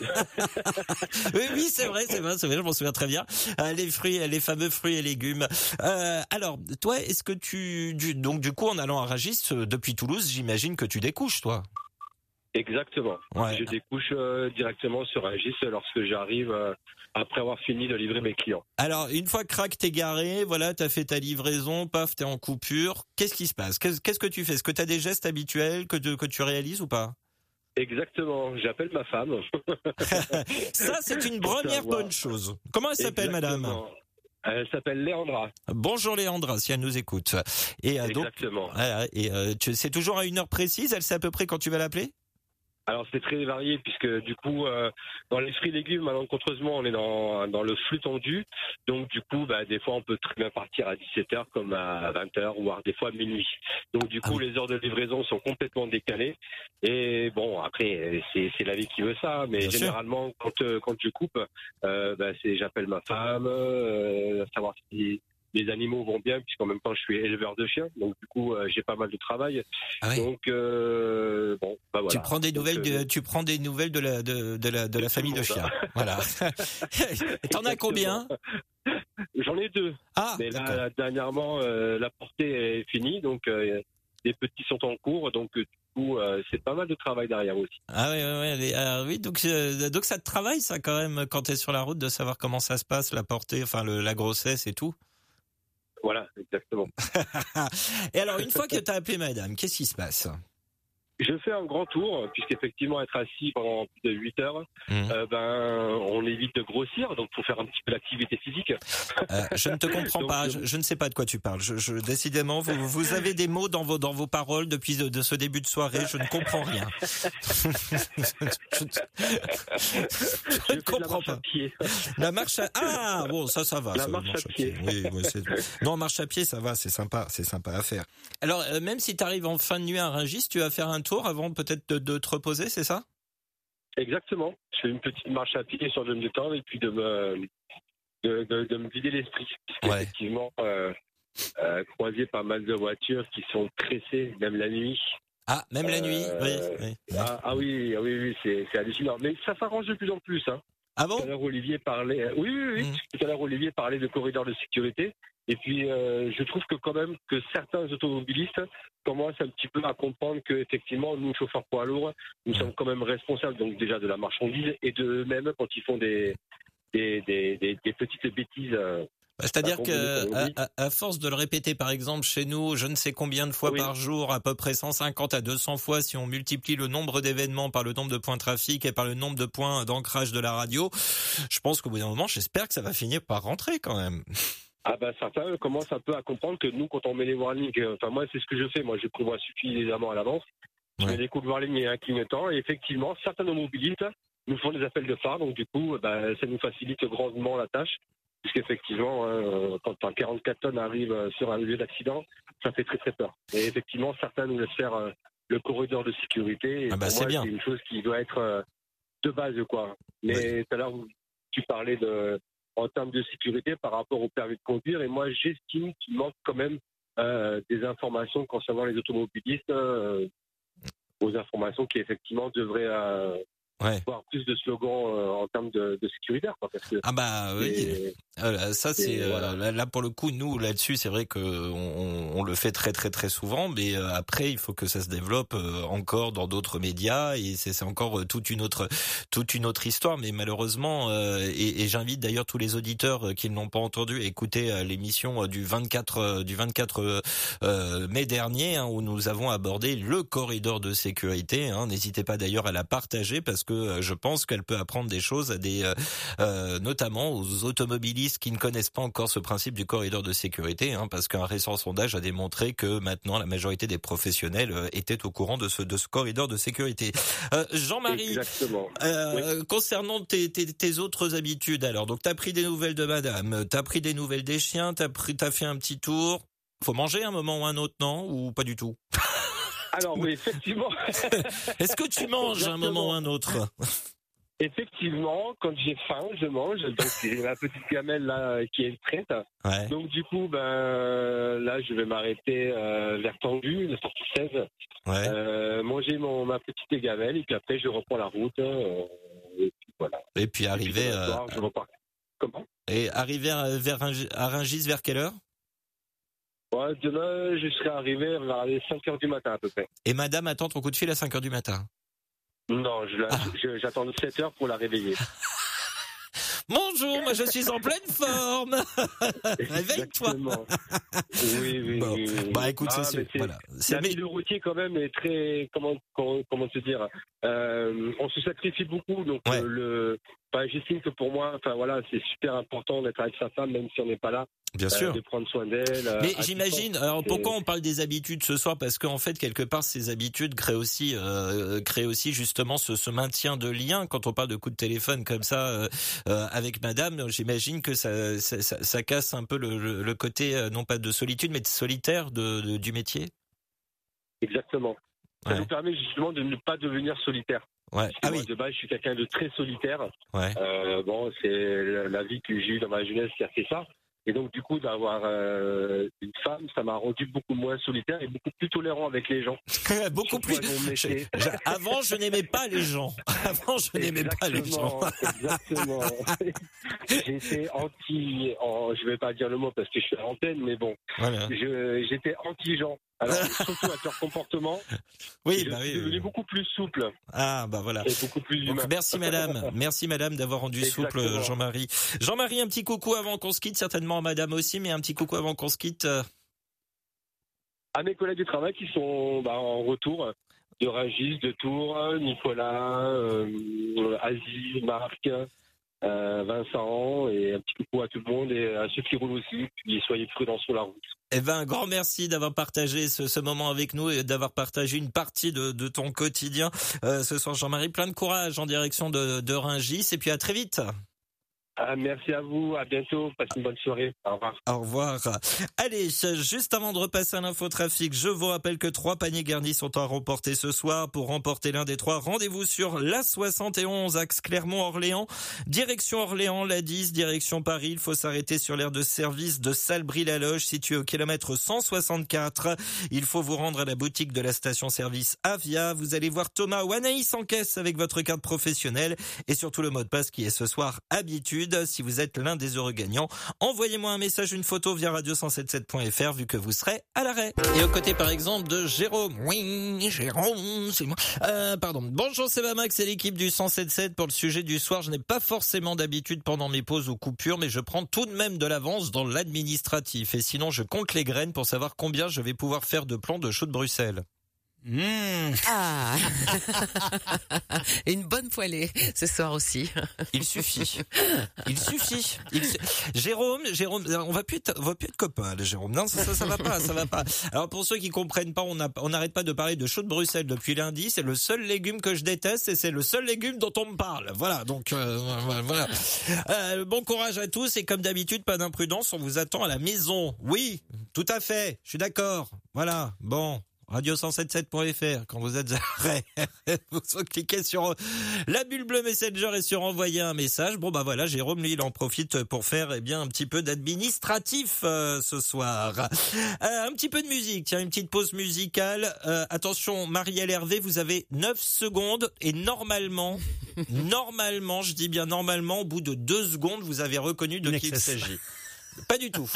(laughs) Oui, oui, c'est vrai, c'est vrai, c'est vrai, je m'en souviens très bien. Euh, les fruits, les fameux fruits et légumes. Euh, alors, toi, est-ce que tu, du- donc du coup, en allant à Ragis depuis Toulouse, j'imagine que tu découches, toi? Exactement. Ouais. Je découche euh, directement sur un gis lorsque j'arrive euh, après avoir fini de livrer mes clients. Alors, une fois que crac, t'es garé, voilà, t'as fait ta livraison, paf, t'es en coupure. Qu'est-ce qui se passe? Qu'est-ce que tu fais? Est-ce que t'as des gestes habituels que, tu- que tu réalises ou pas? Exactement. J'appelle ma femme. (laughs) Ça, c'est une (laughs) première bonne chose. Comment elle s'appelle, madame? Elle s'appelle Léandra. Bonjour Léandra, si elle nous écoute. Et euh, donc, Exactement. et c'est toujours à une heure précise. Elle sait à peu près quand tu vas l'appeler? Alors c'est très varié puisque du coup euh, dans les fruits et légumes malencontreusement on est dans, dans le flux tendu donc du coup bah, des fois on peut très bien partir à 17h comme à 20h voire des fois à minuit donc du Ah coup oui. les heures de livraison sont complètement décalées et bon après c'est c'est la vie qui veut ça mais Bien sûr. généralement quand euh, quand je coupe euh, bah, c'est j'appelle ma femme euh, savoir si les animaux vont bien puisqu'en même temps je suis éleveur de chiens donc du coup euh, j'ai pas mal de travail Ah ouais. donc euh, bon bah voilà Tu prends des nouvelles, euh, de, tu prends des nouvelles de la de, de la de la tout famille le de chiens. Voilà. (laughs) T'en as combien? J'en ai deux. Ah, Mais là, dernièrement, euh, la portée est finie, donc euh, les petits sont en cours, donc euh, du coup, euh, c'est pas mal de travail derrière aussi. Ah ouais, les- ah oui, donc euh, donc ça te travaille ça quand même quand t'es sur la route de savoir comment ça se passe, la portée, enfin le, la grossesse et tout? Voilà, exactement. (laughs) et alors une fois que (laughs) t'as appelé madame, qu'est-ce qui se passe? Je fais un grand tour, puisqu'effectivement, être assis pendant plus de 8 heures, Mhm. euh, ben, on évite de grossir, donc faut faire un petit peu d'activité physique. Euh, Je ne te (laughs) comprends Donc, pas, euh, je, je ne sais pas de quoi tu parles. Je, je- décidément, vous, vous avez des mots dans vos dans vos paroles depuis de, de ce début de soirée, je ne comprends rien. (laughs) je, ne comprends marche à pas. pied. La marche à... Ah bon, ça ça va. La ça, marche à pied. Oui, oui, (laughs) non, marche à pied, ça va, c'est sympa, c'est sympa à faire. Alors, euh, même si tu arrives en fin de nuit à Rungis, tu vas faire un tour avant peut-être de, de te reposer, c'est ça? Exactement. Je fais une petite marche à pied sur de me détendre et puis de me, de, de- de me vider l'esprit. Ouais. qu'effectivement, euh, euh, croiser pas mal de voitures qui sont tressées, même la nuit. Ah, même la Euh, nuit. Oui, oui. Ah, ah oui, ah oui, oui, c'est hallucinant. Mais ça s'arrange de plus en plus. Hein. Ah Tout à bon l'heure, Olivier parlait. euh, Oui, oui, oui. Tout à l'heure, Olivier parlait de corridors de sécurité. Et puis, euh, je trouve que quand même que certains automobilistes commencent un petit peu à comprendre que effectivement, nous, chauffeurs poids lourds, nous sommes quand même responsables donc déjà de la marchandise et de eux-mêmes quand ils font des des, des, des, des petites bêtises. euh, Bah, C'est-à-dire Bah, que comme on dit. à, à- à force de le répéter, par exemple, chez nous, je ne sais combien de fois Oui. par jour, à peu près 150 à 200 fois, si on multiplie le nombre d'événements par le nombre de points de trafic et par le nombre de points d'ancrage de la radio, je pense qu'au bout d'un moment, j'espère que ça va finir par rentrer quand même. Ah bah certains commencent un peu à comprendre que nous, quand on met les warnings, euh, enfin moi c'est ce que je fais, moi je prévois suffisamment à l'avance. Je mets des coups de warning et un clignotant et effectivement certains automobilistes nous font des appels de phare, donc du coup bah, ça nous facilite grandement la tâche. Puisqu'effectivement, hein, quand un 44 tonnes arrive euh, sur un lieu d'accident, ça fait très très peur. Et effectivement, certains nous laissent faire euh, le corridor de sécurité. Et Ah bah, pour c'est moi, bien. c'est une chose qui doit être euh, de base, quoi. Mais tout à l'heure, tu parlais de, en termes de sécurité par rapport au permis de conduire, et moi, j'estime qu'il manque quand même euh, des informations concernant les automobilistes, euh, aux informations qui effectivement devraient euh, Ouais. voire plus de slogans en termes de. Quoi, parce que Ah bah oui. C'est- Euh, ça c'est euh, là, pour le coup nous là-dessus c'est vrai que on, on- le fait très très très souvent mais euh, après il faut que ça se développe euh, encore dans d'autres médias et c'est encore euh, toute une autre toute une autre histoire mais malheureusement euh, et, et j'invite d'ailleurs tous les auditeurs qui ne l'ont pas entendu à écouter l'émission du 24 euh, du 24 euh, euh, mai dernier hein, où nous avons abordé le corridor de sécurité hein. n'hésitez pas d'ailleurs à la partager parce que je pense qu'elle peut apprendre des choses à des notamment aux automobilistes qui ne connaissent pas encore ce principe du corridor de sécurité, hein, parce qu'un récent sondage a démontré que maintenant la majorité des professionnels euh, étaient au courant de ce de ce corridor de sécurité. Euh, Jean-Marie, Exactement. euh, concernant tes, tes, tes autres habitudes, alors donc t'as pris des nouvelles de Madame, t'as pris des nouvelles des chiens, t'as pris t'as fait un petit tour. Faut manger un moment ou un autre, non Ou pas du tout? Alors oui, effectivement, (laughs) Est-ce que tu manges un moment ou un autre? (laughs) effectivement, quand j'ai faim, je mange. Donc (laughs) c'est ma petite gamelle là qui est prête. Ouais. Donc du coup, ben là, je vais m'arrêter euh, vers Tendu, le sortie 16, Ouais. euh, manger mon ma petite gamelle et puis après je reprends la route. euh, et puis voilà. Et puis Et puis, arriver demain euh, soir, je repars. Comment? Et arriver à- vers à Ringis vers quelle heure? Ouais, demain, je serai arrivé vers les 5 heures du matin à peu près. Et Madame attend ton coup de fil à 5 heures du matin. Non, Ah. j'attends 7 heures pour la réveiller. (laughs) Bonjour, moi je suis en pleine forme. (laughs) Réveille-toi. Oui, oui, Bon. oui, oui. Bah écoute, Ah, c'est voilà. Mais- vie de routier quand même est très comment comment, comment te dire euh, on se sacrifie beaucoup donc Ouais. euh, le enfin, j'estime que pour moi enfin voilà c'est super important d'être avec sa femme même si on n'est pas là bien euh, sûr. de prendre soin d'elle euh, Mais j'imagine. Alors pourquoi on parle des habitudes ce soir? Parce qu'en fait quelque part ces habitudes créent aussi euh, créent aussi justement ce, ce maintien de lien. Quand on parle de coup de téléphone comme ça euh, avec Madame, j'imagine que ça, ça, ça, ça casse un peu le, le, le côté non pas de solitude mais de solitaire de, de- du métier? exactement ça Ouais. nous permet justement de ne pas devenir solitaire Ouais. Parce que Ah moi, oui. de base je suis quelqu'un de très solitaire Ouais. Euh, bon c'est la vie que j'ai eue dans ma jeunesse qui a fait ça et donc du coup d'avoir euh, une femme ça m'a rendu beaucoup moins solitaire et beaucoup plus tolérant avec les gens (laughs) Beaucoup plus. (laughs) Je- je- avant, je n'aimais pas les gens. (laughs) Avant, je n'aimais pas les gens. Exactement. J'étais anti, en, je vais pas dire le mot parce que je suis à l'antenne, mais bon, Voilà. j'étais anti-gens. Alors, (laughs) surtout avec leur comportement, Oui, bah oui. devenu beaucoup plus souple Ah, bah voilà. et beaucoup plus Donc, humain. merci madame, (laughs) merci madame d'avoir rendu souple. Jean-Marie. Jean-Marie, un petit coucou avant qu'on se quitte, certainement madame aussi, mais un petit coucou avant qu'on se quitte. euh, À mes collègues du travail qui sont bah, en retour de Ragis, de Tours, Nicolas, euh, Asie, Marc, Vincent, et un petit coucou à tout le monde et à ceux qui roulent aussi. Puis soyez prudents sur la route. Eh ben, un grand merci d'avoir partagé ce, moment avec nous et d'avoir partagé une partie de, de ton quotidien euh, ce soir, Jean-Marie. Plein de courage en direction de, de Ringis et puis à très vite. Ah, merci à vous, à bientôt, passez une bonne soirée. Au revoir. Au revoir. Allez, juste avant de repasser à l'infotrafic, je vous rappelle que trois paniers garnis sont à remporter ce soir. Pour remporter l'un des trois, rendez-vous sur la 71 axe Clermont-Orléans, direction Orléans, la 10, direction Paris. Il faut s'arrêter sur l'aire de service de Salbris-la-Loge, située au kilomètre 164. Il faut vous rendre à la boutique de la station-service Avia. Vous allez voir Thomas ou Anaïs en caisse avec votre carte professionnelle et surtout le mot de passe qui est ce soir habitude. Si vous êtes l'un des heureux gagnants, envoyez-moi un message, une photo via radio177.fr vu que vous serez à l'arrêt. Et aux côtés par exemple de Jérôme. Oui, Jérôme, c'est moi. Euh, pardon. Bonjour, c'est Max et l'équipe du 177 pour le sujet du soir. Je n'ai pas forcément d'habitude pendant mes pauses ou coupures, mais je prends tout de même de l'avance dans l'administratif. Et sinon, je compte les graines pour savoir combien je vais pouvoir faire de plans de chaux de Bruxelles. Mmh. Ah (laughs) Une bonne poêlée ce soir aussi. Il suffit. Il suffit. Il su- Jérôme, Jérôme, on va plus être, on va plus être copains, là, Jérôme. Non, ça, ça, ça va pas, ça va pas. Alors pour ceux qui comprennent pas, on a- on n'arrête pas de parler de chaud de Bruxelles depuis lundi. C'est le seul légume que je déteste et c'est le seul légume dont on me parle. Voilà. Donc euh, voilà. Euh, bon courage à tous et comme d'habitude, pas d'imprudence. On vous attend à la maison. Oui, tout à fait. Je suis d'accord. Voilà. Bon. radio177.fr. Quand vous êtes arrêt, (laughs) vous cliquez sur la bulle bleue Messenger et sur envoyer un message. Bon bah voilà, Jérôme lui il en profite pour faire eh bien un petit peu d'administratif euh, ce soir. Euh, un petit peu de musique, tiens une petite pause musicale. Euh, attention, Marielle Hervé, vous avez 9 secondes et normalement, (laughs) normalement, je dis bien normalement, au bout de 2 secondes, vous avez reconnu de qui il s'agit. (laughs) Pas du tout.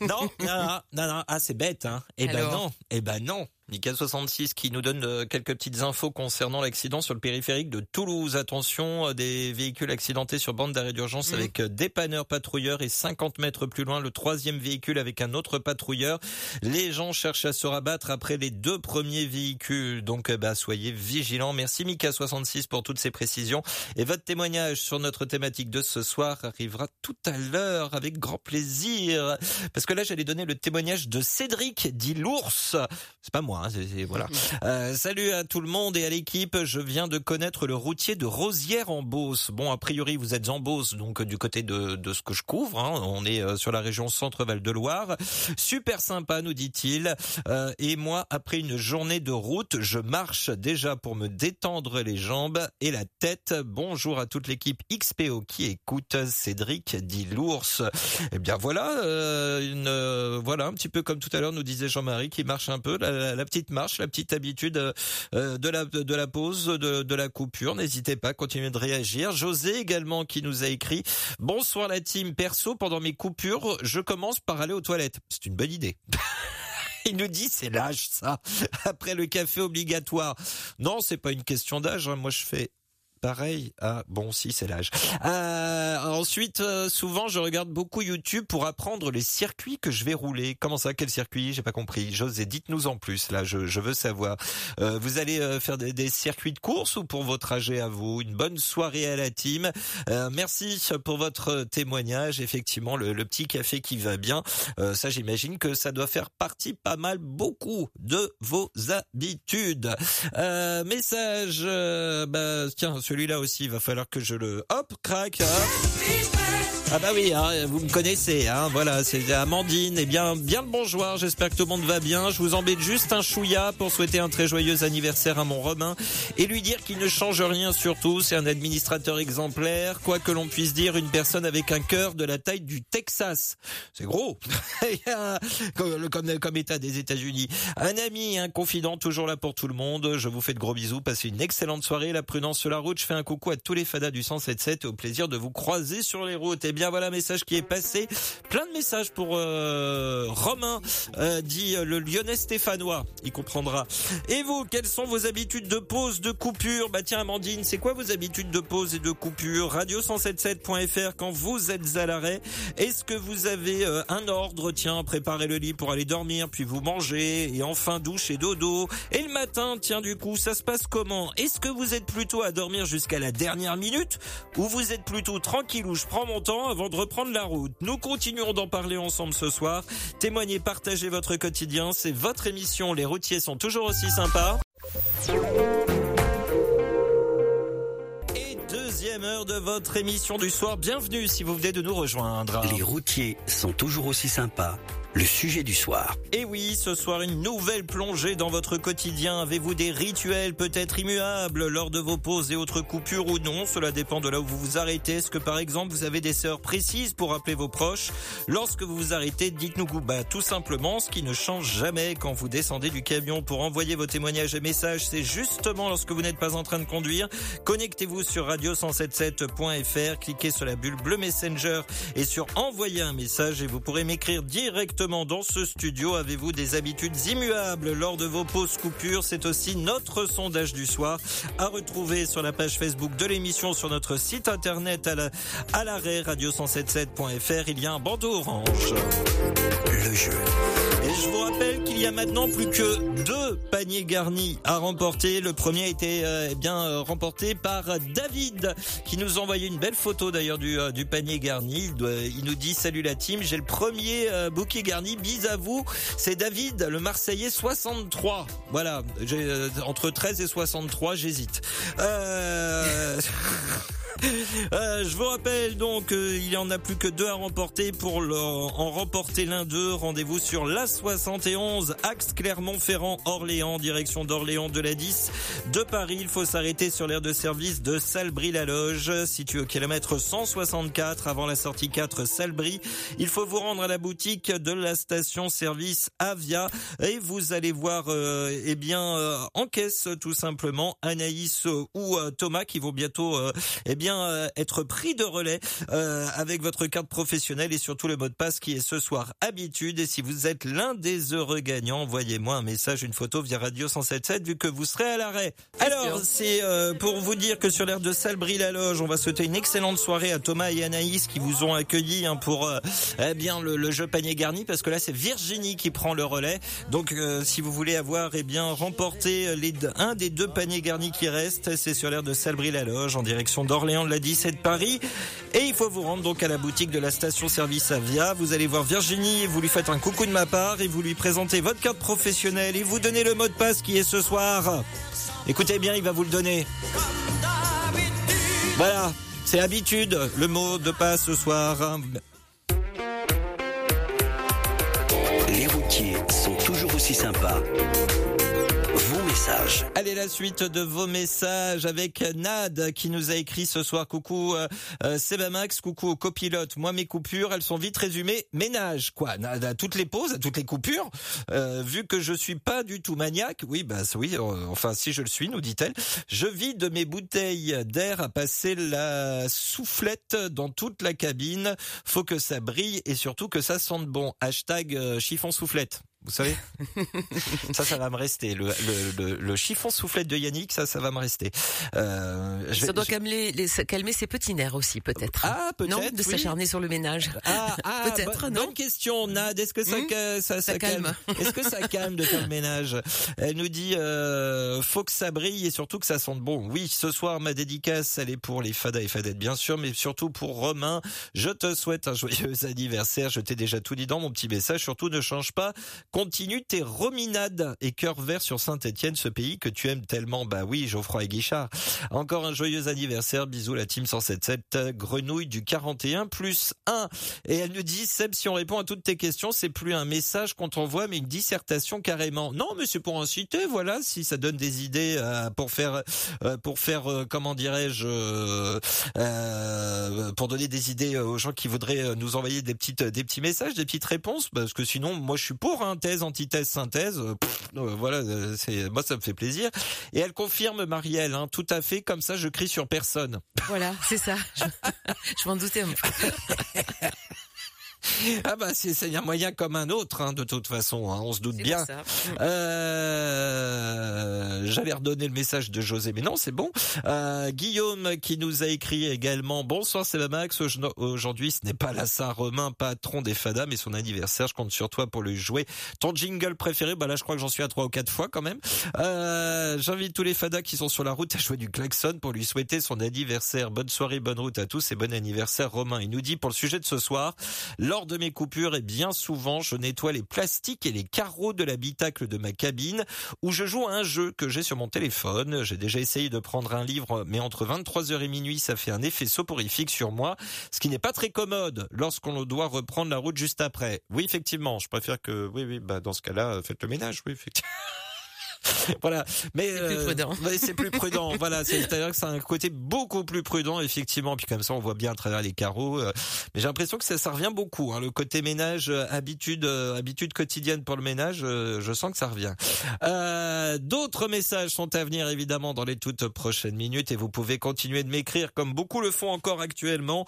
non, non, non, non, ah c'est bête, hein. Eh ben non, eh ben non. Nika 66 qui nous donne euh, quelques petites infos concernant l'accident sur le périphérique de Toulouse. Attention, euh, des véhicules accidentés sur bande d'arrêt d'urgence mmh. avec euh, dépanneur patrouilleur et 50 mètres plus loin le troisième véhicule avec un autre patrouilleur. Les gens cherchent à se rabattre après les deux premiers véhicules. Donc bah soyez vigilants. Merci Mika 66 pour toutes ces précisions et votre témoignage sur notre thématique de ce soir arrivera tout à l'heure avec grand plaisir. Parce que là j'allais donner le témoignage de Cédric dit l'ours. C'est pas moi Hein, voilà. Euh, salut à tout le monde et à l'équipe. Je viens de connaître le routier de Rosière en Beauce. Bon, a priori, vous êtes en Beauce, donc du côté de, de ce que je couvre. Hein. On est euh, sur la région Centre-Val de Loire. Super sympa, nous dit-il. Euh, et moi, après une journée de route, je marche déjà pour me détendre les jambes et la tête. Bonjour à toute l'équipe XPO qui écoute. Cédric dit l'ours. Eh bien voilà, une, voilà un petit peu comme tout à l'heure nous disait Jean-Marie qui marche un peu. La, la petite marche, la petite habitude euh, de la de la pause, de, la coupure. N'hésitez pas, à continuer de réagir. José également qui nous a écrit Bonsoir la team. Perso, pendant mes coupures, je commence par aller aux toilettes. C'est une bonne idée. (laughs) Il nous dit c'est l'âge ça. Après le café obligatoire. Non, c'est pas une question d'âge. Hein. Moi je fais pareil à bon si c'est l'âge. Euh, ensuite, euh, souvent je regarde beaucoup YouTube pour apprendre les circuits que je vais rouler. Comment ça Quel circuit? J'ai pas compris. José, dites-nous en plus. Là, je, je veux savoir. Euh, vous allez euh, faire des, des, circuits de course ou pour vos trajets à vous? Une bonne soirée à la team. Euh, merci pour votre témoignage. Effectivement, le, le, petit café qui va bien. ça, j'imagine que ça doit faire partie pas mal, beaucoup de vos habitudes. message. bah tiens celui-là aussi, il va falloir que je le... Hop, crac, ah bah oui, hein, vous me connaissez, hein, voilà, c'est Amandine. Et eh bien, bien le bonjour. J'espère que tout le monde va bien. Je vous embête juste un chouïa pour souhaiter un très joyeux anniversaire à mon Romain et lui dire qu'il ne change rien surtout. C'est un administrateur exemplaire, quoi que l'on puisse dire, une personne avec un cœur de la taille du Texas. C'est gros, (laughs) comme, comme, État des États-Unis. Un ami, un confident, toujours là pour tout le monde. Je vous fais de gros bisous. Passez une excellente soirée. La prudence sur la route. Je fais un coucau à tous les fadas du 177 et au plaisir de vous croiser sur les routes. Eh voilà message qui est passé. Plein de messages pour euh, Romain, euh, dit le lyonnais stéphanois. Il comprendra. Et vous, quelles sont vos habitudes de pause, de coupure? Bah tiens, Amandine, c'est quoi vos habitudes de pause et de coupure? Radio177.fr quand vous êtes à l'arrêt. Est-ce que vous avez euh, un ordre? Tiens, préparez le lit pour aller dormir, puis vous mangez, et enfin douche et dodo. Et le matin, tiens, du coup, ça se passe comment? Est-ce que vous êtes plutôt à dormir jusqu'à la dernière minute, ou vous êtes plutôt tranquille où je prends mon temps avant de reprendre la route. Nous continuerons d'en parler ensemble ce soir. Témoignez, partagez votre quotidien. C'est votre émission. Les routiers sont toujours aussi sympas. Et deuxième heure de votre émission du soir. Bienvenue si vous venez de nous rejoindre. Les routiers sont toujours aussi sympas le sujet du soir. Et oui, ce soir, une nouvelle plongée dans votre quotidien. Avez-vous des rituels peut-être immuables lors de vos pauses et autres coupures ou non? Cela dépend de là où vous vous arrêtez. Est-ce que par exemple, vous avez des heures précises pour appeler vos proches? Lorsque vous vous arrêtez, dites-nous bah, tout simplement ce qui ne change jamais quand vous descendez du camion pour envoyer vos témoignages et messages. C'est justement lorsque vous n'êtes pas en train de conduire. Connectez-vous sur radio177.fr, cliquez sur la bulle bleu Messenger et sur envoyer un message et vous pourrez m'écrire directement dans ce studio. Avez-vous des habitudes immuables lors de vos pauses coupures? C'est aussi notre sondage du soir à retrouver sur la page Facebook de l'émission sur notre site internet à l'arrêt radio177.fr. Il y a un bandeau orange. Le jeu. Et je vous rappelle qu'il y a maintenant plus que deux paniers garnis à remporter. Le premier a été euh, eh bien euh, remporté par David qui nous a envoyé une belle photo d'ailleurs du, euh, du panier garni. Il, il, nous dit salut la team, j'ai le premier bouquet garni. Bis à vous. C'est David, le Marseillais 63. Voilà, j'ai entre 13 et 63, j'hésite. Euh... (laughs) Euh, je vous rappelle donc, euh, il y en a plus que deux à remporter. Pour en remporter l'un d'eux, rendez-vous sur la 71, axe Clermont-Ferrand, Orléans, direction d'Orléans de la 10 de Paris. Il faut s'arrêter sur l'aire de service de Salbris-la-Loge, situé au kilomètre 164 avant la sortie 4 Salbris. Il faut vous rendre à la boutique de la station-service Avia et vous allez voir, euh, eh bien, euh, en caisse tout simplement Anaïs ou Thomas qui vont bientôt, eh bien, euh, être pris de relais euh, avec votre carte professionnelle et surtout le mot de passe qui est ce soir habitude. Et si vous êtes l'un des heureux gagnants, envoyez-moi un message, une photo via Radio 177 vu que vous serez à l'arrêt. Alors, c'est euh, pour vous dire que sur l'air de Salbris-la-Loge, on va souhaiter une excellente soirée à Thomas et Anaïs qui vous ont accueillis hein, pour eh bien le, le jeu panier garni parce que là c'est Virginie qui prend le relais. Donc euh, si vous voulez avoir eh bien remporté les un des deux paniers garnis qui restent, c'est sur l'air de Salbris-la-Loge en direction d'Orléans de la 10 et de Paris. Et il faut vous rendre donc à la boutique de la station-service Avia. Vous allez voir Virginie, vous lui faites un coucou de ma part et vous lui présentez votre carte professionnelle et vous donnez le mot de passe qui est ce soir. Écoutez bien, il va vous le donner. Voilà, c'est habitude, le mot de passe ce soir. Les routiers sont toujours aussi sympas. Allez, la suite de vos messages avec Nad qui nous a écrit ce soir. Coucou euh, euh, Sebamax, coucou copilote. Moi, mes coupures, elles sont vite résumées. Ménage, quoi. Nad, à toutes les pauses, à toutes les coupures. Euh, vu que je suis pas du tout maniaque, oui, bah oui, euh, enfin si je le suis, nous dit-elle. Je vide mes bouteilles d'air à passer la soufflette dans toute la cabine. Faut que ça brille et surtout que ça sente bon. Hashtag euh, chiffon soufflette. Vous savez (laughs) Ça, ça va me rester. Le, le, le, le chiffon soufflette de Yannick, ça, ça va me rester. Euh, je Ça doit je- calmer, les- calmer ses petits nerfs aussi, peut-être. Ah, peut-être. non, de oui. s'acharner sur le ménage. Ah, ah, (laughs) Peut-être, non Bonne question, Nad. Est-ce que ça, Hmm ça, ça Ça calme. Est-ce que ça (laughs) calme de faire le ménage? Elle nous dit, euh, faut que ça brille et surtout que ça sente bon. Oui, ce soir, ma dédicace, elle est pour les fadas et fadettes, bien sûr, mais surtout pour Romain. Je te souhaite un joyeux anniversaire. Je t'ai déjà tout dit dans mon petit message. Surtout, ne change pas. Continue tes rominades et cœur vert sur Saint-Etienne, ce pays que tu aimes tellement. Bah oui, Geoffroy et Guichard. Encore un joyeux anniversaire. Bisous la team 177. euh, Grenouille du 41 plus 1. Et elle nous dit, Seb, si on répond à toutes tes questions, c'est plus un message qu'on t'envoie, mais une dissertation carrément. Non, mais c'est pour inciter, voilà, si ça donne des idées euh, pour faire, euh, pour faire, euh, comment dirais-je, euh, euh, pour donner des idées aux gens qui voudraient euh, nous envoyer des petites, des petits messages, des petites réponses, parce que sinon, moi, je suis pour, hein, thèse, antithèse, synthèse. euh, pff, euh, voilà, euh, c'est, moi, ça me fait plaisir. Et elle confirme, Marielle, hein, tout à fait, comme ça, je crie sur personne. Voilà, c'est ça. Je, (laughs) je m'en doutais un peu. (laughs) (laughs) Ah bah c'est c'est un moyen comme un autre hein, de toute façon, hein, on se doute C'est bien. Euh, J'allais redonner le message de José, mais non, c'est bon. Euh, Guillaume qui nous a écrit également Bonsoir Max. Aujourd'hui, ce n'est pas la Saint-Romain, patron des Fadas, mais son anniversaire. Je compte sur toi pour lui jouer ton jingle préféré. Bah là, je crois que j'en suis à trois ou quatre fois quand même. Euh, J'invite tous les Fadas qui sont sur la route à jouer du klaxon pour lui souhaiter son anniversaire. Bonne soirée, bonne route à tous et bon anniversaire Romain. Il nous dit pour le sujet de ce soir, lors de mes coupures, et bien souvent, je nettoie les plastiques et les carreaux de l'habitacle de ma cabine où je joue à un jeu que j'ai sur mon téléphone. J'ai déjà essayé de prendre un livre, mais entre 23h et minuit, ça fait un effet soporifique sur moi, ce qui n'est pas très commode lorsqu'on doit reprendre la route juste après. Oui, effectivement, je préfère que, oui, oui, bah, dans ce cas-là, faites le ménage, oui, effectivement. (laughs) voilà, mais C'est plus prudent. ouais, c'est plus prudent. (laughs) voilà, c'est- c'est-à-dire que c'est un côté beaucoup plus prudent, effectivement. Puis comme ça, on voit bien à travers les carreaux. euh, mais j'ai l'impression que ça, ça revient beaucoup. Hein, le côté ménage, euh, habitude, euh, habitude quotidienne pour le ménage, euh, je sens que ça revient. Euh, D'autres messages sont à venir évidemment dans les toutes prochaines minutes et vous pouvez continuer de m'écrire comme beaucoup le font encore actuellement.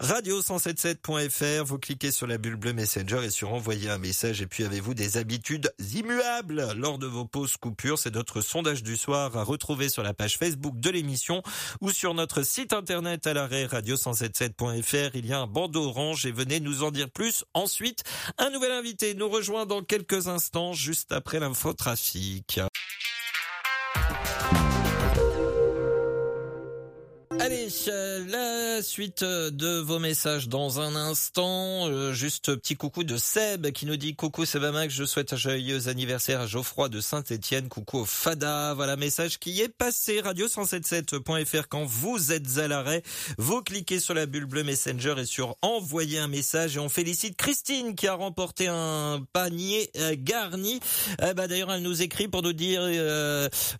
Radio177.fr, vous cliquez sur la bulle bleue Messenger et sur envoyer un message. Et puis avez-vous des habitudes immuables lors de vos pauses C'est notre sondage du soir à retrouver sur la page Facebook de l'émission ou sur notre site internet à l'arrêt radio177.fr. Il y a un bandeau orange et venez nous en dire plus. Ensuite, un nouvel invité nous rejoint dans quelques instants, juste après l'infotrafic. Allez, euh, la suite de vos messages dans un instant. Euh, juste petit coucou de Seb qui nous dit coucou Seb Max, je souhaite un joyeux anniversaire à Geoffroy de Saint-Étienne. Coucou au Fada. Voilà message qui est passé radio177.fr quand vous êtes à l'arrêt. Vous cliquez sur la bulle bleue Messenger et sur envoyer un message et on félicite Christine qui a remporté un panier euh, garni. bah d'ailleurs elle nous écrit pour nous dire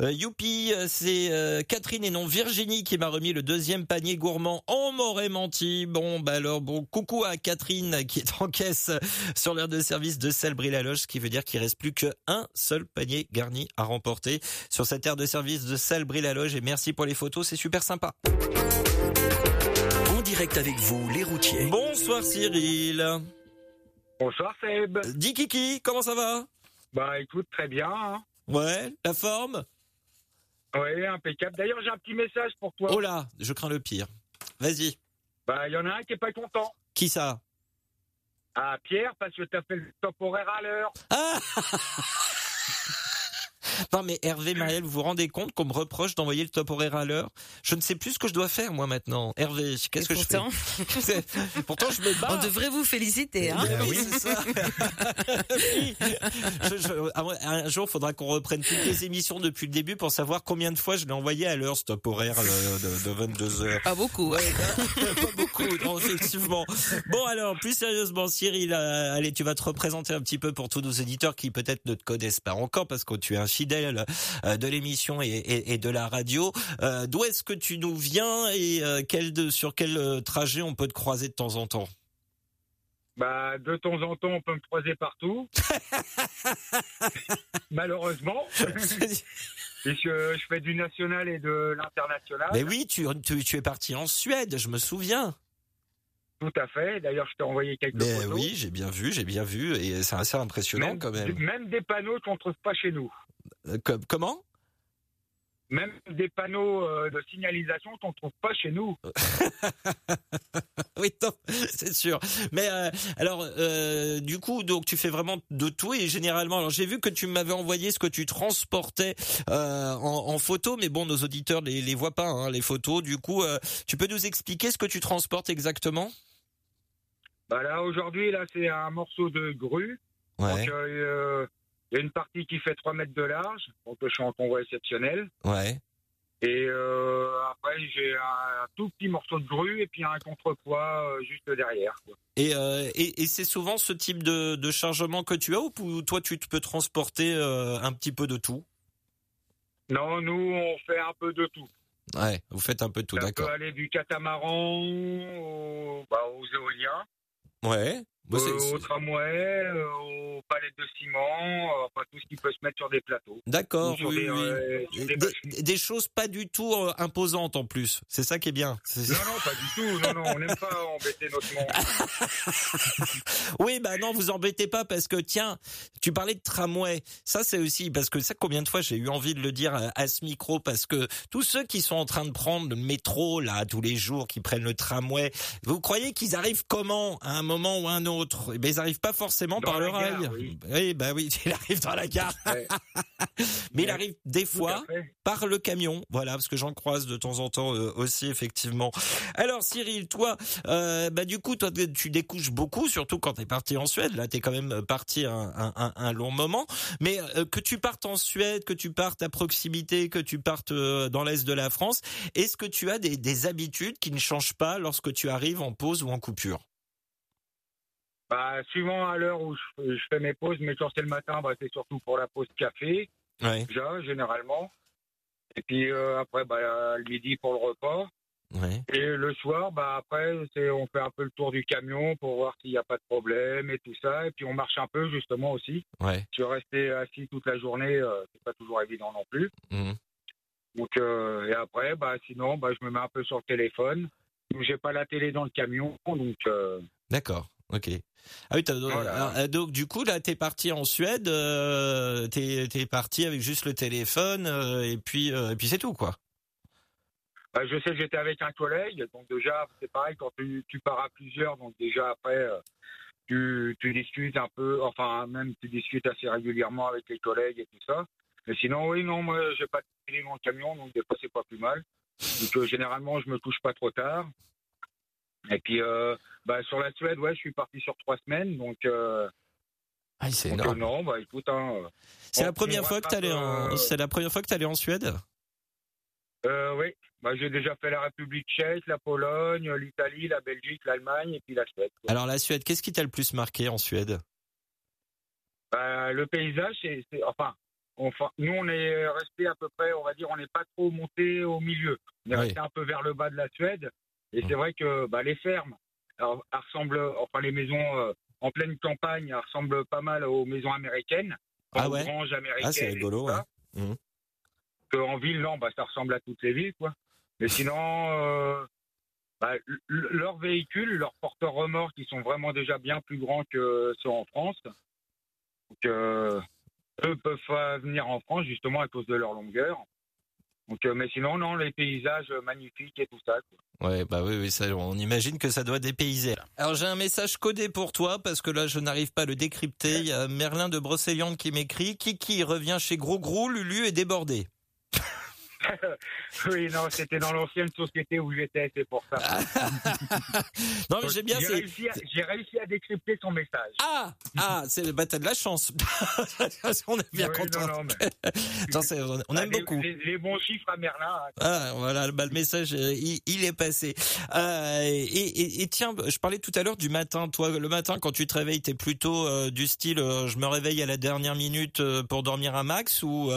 youpi, c'est Catherine et non Virginie qui m'a remis le deuxième panier gourmand. On m'aurait menti. Bon, bah alors, bon, coucou à Catherine qui est en caisse sur l'aire de service de Selbris-la-Loge, ce qui veut dire qu'il reste plus qu'un seul panier garni à remporter sur cette aire de service de Selbris-la-Loge. Et merci pour les photos, c'est super sympa. En direct avec vous, les routiers. Bonsoir Cyril. Bonsoir Seb. Dis Kiki, comment ça va? Bah écoute, très bien. Hein. Ouais, la forme? Oui, impeccable. D'ailleurs, j'ai un petit message pour toi. Oh là, je crains le pire. Vas-y. Bah, il y en a un qui est pas content. Qui ça? Ah, Pierre, parce que t'as fait le top horaire à l'heure. Ah (laughs) Non mais Hervé, Marielle, vous vous rendez compte qu'on me reproche d'envoyer le top horaire à l'heure? Je ne sais plus ce que je dois faire moi maintenant. Hervé, qu'est-ce que je fais? (laughs) Pourtant je me bats. On devrait vous féliciter. Hein oui, c'est ça. (laughs) un jour, il faudra qu'on reprenne toutes les émissions depuis le début pour savoir combien de fois je l'ai envoyé à l'heure ce top horaire de, 22 heures. Pas beaucoup. Ouais, (laughs) pas beaucoup, non, effectivement. Bon alors, plus sérieusement, Cyril, euh, allez, tu vas te représenter un petit peu pour tous nos éditeurs qui peut-être ne te connaissent pas encore parce que tu es un fidèle euh, de l'émission et, de la radio. Euh, d'où est-ce que tu nous viens et euh, quel sur quel trajet on peut te croiser de temps en temps? Bah, de temps en temps, on peut me croiser partout. (laughs) Malheureusement. (laughs) Puisque je fais du national et de l'international. Mais oui, tu, tu, es parti en Suède, je me souviens. Tout à fait. D'ailleurs, je t'ai envoyé quelques Mais photos. Oui, j'ai bien vu, j'ai bien vu, et c'est assez impressionnant quand même. Même des panneaux qu'on ne trouve pas chez nous. Euh, comment? Même des panneaux euh, de signalisation qu'on ne trouve pas chez nous. (laughs) oui, (laughs) c'est sûr. Mais euh, alors, du coup, donc tu fais vraiment de tout et généralement, alors j'ai vu que tu m'avais envoyé ce que tu transportais en, photo, mais bon, nos auditeurs les les voient pas hein, les photos. Du coup, tu peux nous expliquer ce que tu transportes exactement? Bah là, aujourd'hui, là, c'est un morceau de grue. Ouais. Il y a une partie qui fait 3 mètres de large, donc je suis en convoi exceptionnel. Ouais. Et euh, après, j'ai un, tout petit morceau de grue et puis un contrepoids euh, juste derrière. Et, euh, et, et c'est souvent ce type de, de, chargement que tu as ou toi tu peux transporter un petit peu de tout? Non, nous on fait un peu de tout. Ouais, vous faites un peu de tout, d'accord. On peut aller du catamaran au, bah, aux éoliens. Ouais. Euh, au tramway, euh, aux palettes de ciment, euh, enfin tout ce qui peut se mettre sur des plateaux. D'accord, oui, oui. Des, choses pas du tout imposantes en plus. C'est ça qui est bien. Non, non, pas du tout. Non, non, on n'aime pas embêter notre monde. (laughs) oui, bah non, vous embêtez pas parce que tiens, tu parlais de tramway. Ça, c'est aussi parce que ça, combien de fois j'ai eu envie de le dire à, ce micro? Parce que tous ceux qui sont en train de prendre le métro là tous les jours, qui prennent le tramway, vous croyez qu'ils arrivent comment? À un moment ou à un autre? Eh ben, ils arrivent pas forcément par le rail. Oui. bah oui, (laughs) il arrive dans la gare. (laughs) Mais il arrive des fois par le camion. Voilà, parce que j'en croise de temps en temps euh, aussi, effectivement. Alors, Cyril, toi, euh, bah du coup, toi, tu découches beaucoup, surtout quand tu es parti en Suède. Là, tu es quand même parti un, long moment. Mais euh, que tu partes en Suède, que tu partes à proximité, que tu partes dans l'est de la France, est-ce que tu as des, des habitudes qui ne changent pas lorsque tu arrives en pause ou en coupure? Bah, suivant à l'heure où je, fais mes pauses, mais quand c'est le matin, bah, c'est surtout pour la pause café, ouais. déjà, généralement. Et puis euh, après, bah, le midi pour le repas. Ouais. Et le soir, bah, après, c'est, on fait un peu le tour du camion pour voir s'il n'y a pas de problème et tout ça. Et puis on marche un peu, justement, aussi. Ouais. Je rester assis toute la journée, euh, c'est pas toujours évident non plus. Mmh. Donc, euh, et après, bah, sinon, bah, je me mets un peu sur le téléphone. J'ai pas la télé dans le camion, donc. Euh, D'accord. Ok. Ah oui, euh, donc du coup là, t'es parti en Suède, euh, t'es es parti avec juste le téléphone euh, et puis euh, et puis c'est tout quoi. Bah, je sais que j'étais avec un collègue, donc déjà c'est pareil quand tu, tu, pars à plusieurs, donc déjà après tu, tu discutes un peu, enfin même tu discutes assez régulièrement avec les collègues et tout ça. Mais sinon oui non moi j'ai pas de télé dans le camion donc des fois c'est pas plus mal. Donc généralement, je me couche pas trop tard. Et puis euh, bah, sur la Suède, ouais, je suis parti sur trois semaines, donc. Euh, Ah, c'est euh, énorme. non, bah écoute, hein, C'est la première fois que t'allais en, c'est la première fois que t'allais en Suède? euh, oui, bah, j'ai déjà fait la République tchèque, la Pologne, l'Italie, la Belgique, l'Allemagne et puis la Suède. quoi. Alors la Suède, qu'est-ce qui t'a le plus marqué en Suède? Bah, le paysage, c'est, c'est- enfin, enfin, nous on est resté à peu près, on va dire, on n'est pas trop monté au milieu. On est Oui. resté un peu vers le bas de la Suède. Et c'est vrai que bah, les fermes, alors, ressemblent, enfin les maisons euh, en pleine campagne, ressemblent pas mal aux maisons américaines, Ah aux ouais? américaines. Ah, c'est rigolo. Mhm. Que en ville, non, bah, ça ressemble à toutes les villes, quoi. Mais sinon, euh, bah, leurs véhicules, leurs porteurs remorques, ils sont vraiment déjà bien plus grands que ceux en France. Donc, euh, eux peuvent venir en France justement à cause de leur longueur. Donc, euh, mais sinon, non, les paysages magnifiques et tout ça. quoi. Ouais, bah oui, oui, ça, on imagine que ça doit dépayser. Alors j'ai un message codé pour toi parce que là je n'arrive pas à le décrypter. Il y a Merlin de Brocéliande qui m'écrit Kiki revient chez Gros Gros, Lulu est débordé. (laughs) oui, non, c'était dans l'ancienne société où j'étais, c'est pour ça. (laughs) non mais j'ai bien J'ai réussi, à- j'ai réussi à décrypter son message. Ah, ah, c'est bah t'as de la chance. (laughs) on est bien Oui, content. non, mais- on Ah, aime les- beaucoup. Les, les bons chiffres à Merlin. hein. Ah, voilà, bah, le message, euh, il, il est passé. Euh, et, et- et tiens, je parlais tout à l'heure du matin. Toi, le matin, quand tu te réveilles, t'es plutôt euh, du style, euh, je me réveille à la dernière minute pour dormir un max, ou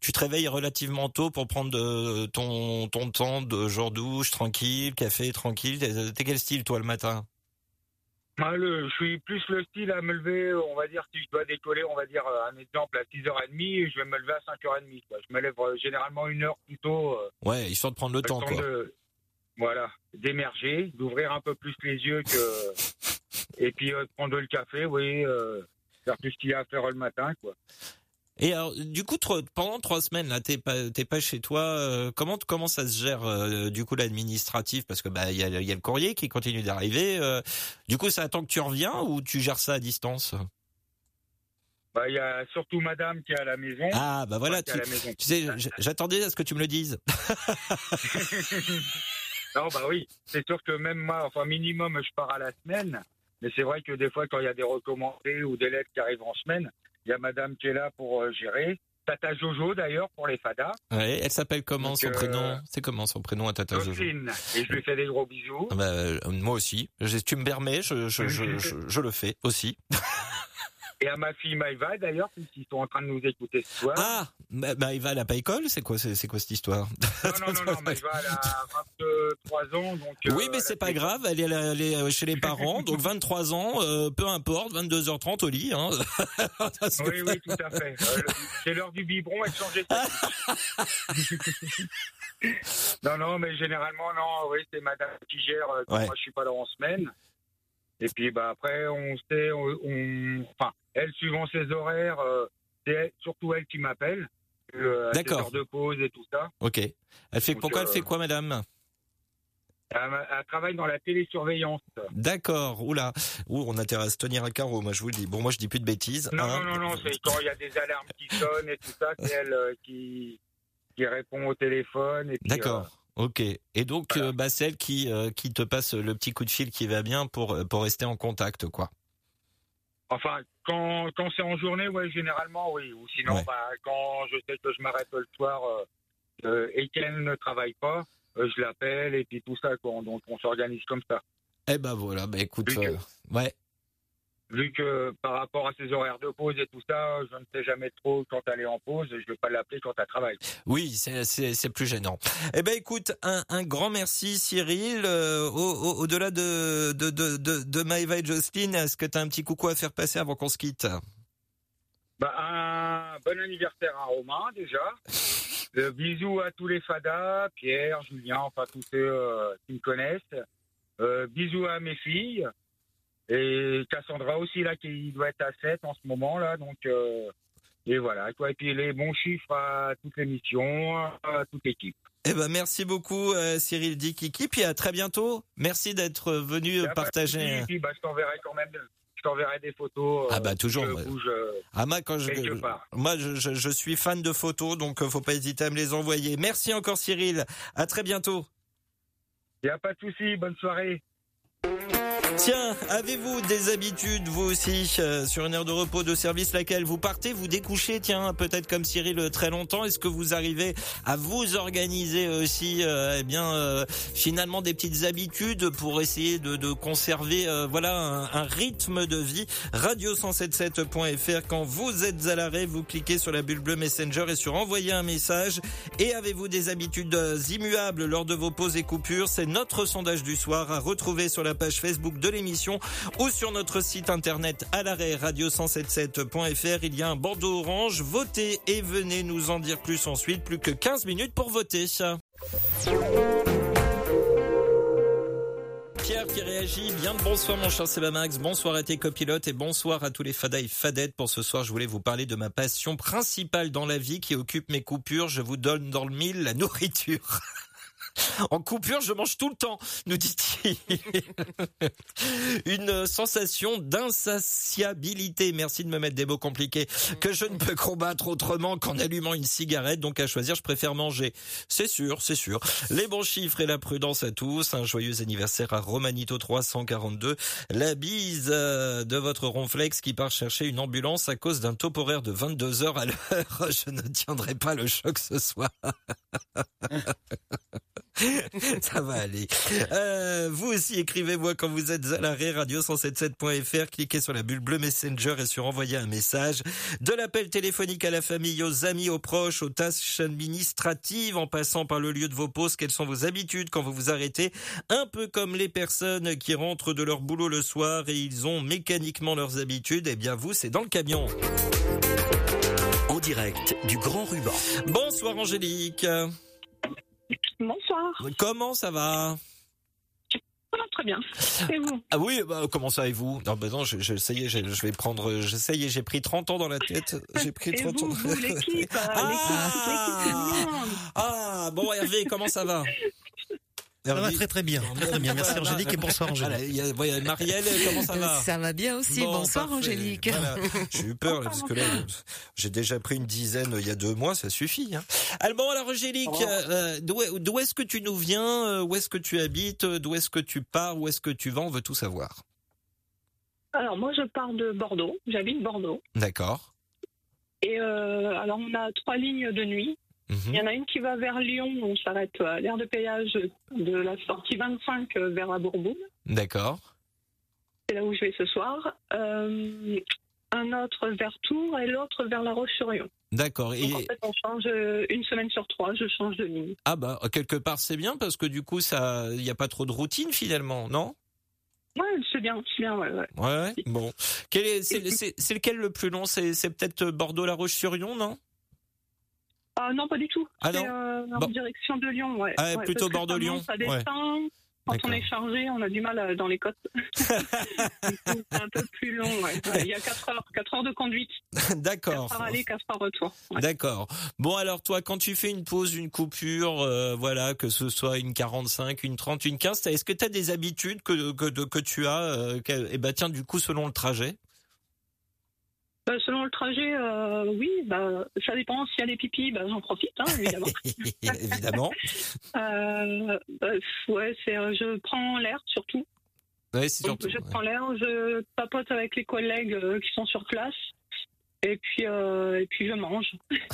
tu te réveilles relativement tôt pour prendre de, ton ton temps de genre douche tranquille, café tranquille. T'es quel style toi le matin? Le- je suis plus le style à me lever, on va dire, si je dois décoller, on va dire, euh, un exemple, à 6h30, je vais me lever à 5h30. Quoi. Je me lève euh, généralement une heure plus tôt. euh, Ouais, histoire de prendre le le temps, quoi. de, voilà, d'émerger, d'ouvrir un peu plus les yeux que. (laughs) et puis euh, de prendre le café, oui, euh, faire tout ce qu'il y a à faire le matin, quoi. Et alors, du coup, pendant trois semaines, là, t'es pas, t'es pas chez toi. euh, comment, comment ça se gère, euh, du coup, l'administratif? Parce que bah, il y a, il y a le courrier qui continue d'arriver. euh, du coup, ça attend que tu reviens ou tu gères ça à distance? Bah, il y a surtout madame qui est à la maison. Ah, bah voilà. Enfin, Tu, tu sais, j'attendais à ce que tu me le dises. (laughs) non, bah oui, c'est sûr que même moi, enfin, minimum, je pars à la semaine. Mais c'est vrai que des fois, quand il y a des recommandés ou des lettres qui arrivent en semaine, il y a madame qui est là pour euh, gérer. Tata Jojo, d'ailleurs, pour les fadas. Ouais, elle s'appelle comment Donc, son euh, prénom C'est comment son prénom à Tata Jojo Jocelyne. Et je lui fais des gros bisous. Ah bah, euh, Moi aussi. Je- tu me permets, je, je, je, je, je le fais aussi. (laughs) Et à ma fille Maïva, d'ailleurs, qui sont en train de nous écouter ce soir. Ah, bah, bah, il va à la pas école C'est quoi, c'est c'est quoi cette histoire? Non, non, non, non, (laughs) Maïva, elle a 23 ans. Donc, euh, Oui, mais elle c'est pas fait- grave, elle est, elle est chez les parents, donc 23 ans, euh, peu importe, 22h30 au lit. Hein. (laughs) Oui, oui, tout à fait. Euh, c'est l'heure du biberon et de changer sa (laughs) Non, non, mais généralement, non, oui, c'est madame qui gère euh, quand Ouais. moi je suis pas là en semaine. Et puis, bah, après, on sait, on, on- enfin, elle, suivant ses horaires, euh, c'est surtout elle qui m'appelle. euh, D'accord. de pause et tout ça. Ok. Elle fait Donc, pourquoi elle euh, fait quoi, madame? Elle, travaille dans la télésurveillance. D'accord. Oula. Ouh, on a intérêt à se tenir à carreau. Moi, je vous le dis. Bon, moi, je dis plus de bêtises. Non, hein. non, non, non, c'est (laughs) quand il y a des alarmes qui sonnent et tout ça, c'est elle euh, qui, qui répond au téléphone. D'accord. Ok. Et donc, Voilà. euh, bah, c'est elle qui euh, qui te passe le petit coup de fil qui va bien pour euh, pour rester en contact, quoi. Enfin, quand, quand c'est en journée, ouais, généralement, oui. Ou sinon, Ouais. bah, quand je sais que je m'arrête le soir euh, et qu'elle ne travaille pas, euh, je l'appelle et puis tout ça, quoi. Donc, on s'organise comme ça. Eh ben voilà. Bah écoute. Euh, ouais. Vu que par rapport à ses horaires de pause et tout ça, je ne sais jamais trop quand elle est en pause. Je ne vais pas l'appeler quand elle travaille. Oui, c'est plus gênant. Eh ben écoute, un, un grand merci Cyril. Euh, au- au- Au-delà de de de de, de Maëva et Jocelyne, est-ce que tu as un petit coucou à faire passer avant qu'on se quitte? Bah, un bon anniversaire à Romain, déjà. (laughs) Euh, bisous à tous les fadas, Pierre, Julien, enfin tous ceux euh, qui me connaissent. Euh, bisous à mes filles. Et Cassandra aussi, là, qui doit être à 7 en ce moment, là. Donc, euh, et voilà. Quoi. Et puis les bons chiffres à toute l'émission, à toute l'équipe. Eh ben merci beaucoup euh, Cyril Di Kiki, puis à très bientôt. Merci d'être venu Y a pas de partager. Et puis, bah, je t'enverrai quand même. T'enverrai des photos. Ah bah toujours. Ouais. bouge euh, Ah moi quand je, moi je, je- je suis fan de photos donc euh, faut pas hésiter à me les envoyer. Merci encore Cyril. À très bientôt. Y a pas de souci. Bonne soirée. Tiens, avez-vous des habitudes, vous aussi, euh, sur une heure de repos de service laquelle vous partez, vous découchez, tiens, peut-être comme Cyril euh, très longtemps, est-ce que vous arrivez à vous organiser aussi, euh, eh bien, euh, finalement des petites habitudes pour essayer de, de conserver, euh, voilà, un, rythme de vie? Radio177.fr, quand vous êtes à l'arrêt, vous cliquez sur la bulle bleue Messenger et sur envoyer un message. Et avez-vous des habitudes euh, immuables lors de vos pauses et coupures? C'est notre sondage du soir à retrouver sur la page Facebook l'émission ou sur notre site internet à l'arrêt radio177.fr. Il y a un bandeau orange. Votez et venez nous en dire plus ensuite. Plus que 15 minutes pour voter. Pierre qui réagit, bien bonsoir mon cher Sebamax, bonsoir à tes copilotes et bonsoir à tous les fadas et fadettes. Pour ce soir, je voulais vous parler de ma passion principale dans la vie qui occupe mes coupures. Je vous donne dans le mille la nourriture. (laughs) En coupure, je mange tout le temps, nous dit-il. Une sensation d'insatiabilité, merci de me mettre des mots compliqués, que je ne peux combattre autrement qu'en allumant une cigarette, donc à choisir, je préfère manger. C'est sûr, c'est sûr. Les bons chiffres et la prudence à tous, un joyeux anniversaire à Romanito 342, la bise euh, de votre ronflex qui part chercher une ambulance à cause d'un top horaire de 22 heures à l'heure. (laughs) Je ne tiendrai pas le choc ce soir. (laughs) (laughs) Ça va aller. Euh, vous aussi, écrivez-moi quand vous êtes à l'arrêt, radio177.fr, cliquez sur la bulle bleue Messenger et sur envoyer un message. De l'appel téléphonique à la famille, aux amis, aux proches, aux tâches administratives, en passant par le lieu de vos pauses, quelles sont vos habitudes quand vous vous arrêtez? Un peu comme les personnes qui rentrent de leur boulot le soir et ils ont mécaniquement leurs habitudes, eh bien vous, c'est dans le camion. En direct du Grand Ruban. Bonsoir Angélique. Bonsoir. Comment ça va? Très bien. Et vous? Ah oui, bah, comment ça et vous? Non, bah non, je, je, ça y est, je, je vais prendre, j'ai pris 30 ans dans la tête. J'ai pris Et 30 ans. vous, vous l'équipe, euh, Ah. Ah, bon Hervé, comment ça va? Ça va très très bien. Très, très bien. Merci. Angélique et bonsoir Angélique. il y a, voilà, Marielle, comment ça va Ça va bien aussi. Bon, Bonsoir parfait. Angélique. Voilà. (laughs) J'ai eu peur là, parce que là, j'ai déjà pris une dizaine il y a deux mois, ça suffit. Hein. Alors bon, alors Angélique, euh, d'où est-ce que tu nous viens euh, Où est-ce que tu habites D'où est-ce que tu pars Où est-ce que tu vas On veut tout savoir? Alors, moi, je pars de Bordeaux. J'habite Bordeaux. D'accord. Et euh, alors, on a trois lignes de nuit. Mhm. Il y en a une qui va vers Lyon. On s'arrête à l'aire de péage de la sortie 25 vers la Bourboule. D'accord. C'est là où je vais ce soir. Euh, un autre vers Tours et l'autre vers La Roche-sur-Yon. D'accord. Et en fait, on change euh, une semaine sur trois. Je change de ligne. ah bah quelque part c'est bien parce que du coup ça, il y a pas trop de routine finalement, non? Ouais, c'est bien, c'est bien, ouais, ouais. Ouais. Bon. Est, c'est, c'est, c'est lequel le plus long? C'est, peut-être Bordeaux La Roche-sur-Yon, non? Ah non, pas du tout. Ah c'est euh, en Bon. direction de Lyon, ouais. Ah, Ouais, plutôt ça Bordeaux-Lyon, monte, Ça ouais. descend. Quand D'accord. on est chargé, on a du mal euh, dans les côtes. (laughs) C'est un peu plus long, ouais. Ouais, Il y a 4 heures, 4 heures de conduite. 4 (laughs) D'accord. heures aller, 4 heures retour. Ouais. D'accord. Bon alors toi quand tu fais une pause, une coupure, euh, voilà que ce soit une 45, une 30, une 15, t'as- est-ce que tu as des habitudes que que, de- que tu as euh, que- eh ben tiens du coup selon le trajet? Bah, selon le trajet, euh, oui, bah, ça dépend. S'il y a des pipis, bah, j'en profite, hein, évidemment. (laughs) Évidemment. euh, bah, ouais, c'est, euh, je prends l'air surtout. Ouais, c'est Donc, surtout. je prends l'air, je papote avec les collègues qui sont sur place. Et puis, euh, et puis je mange. (laughs)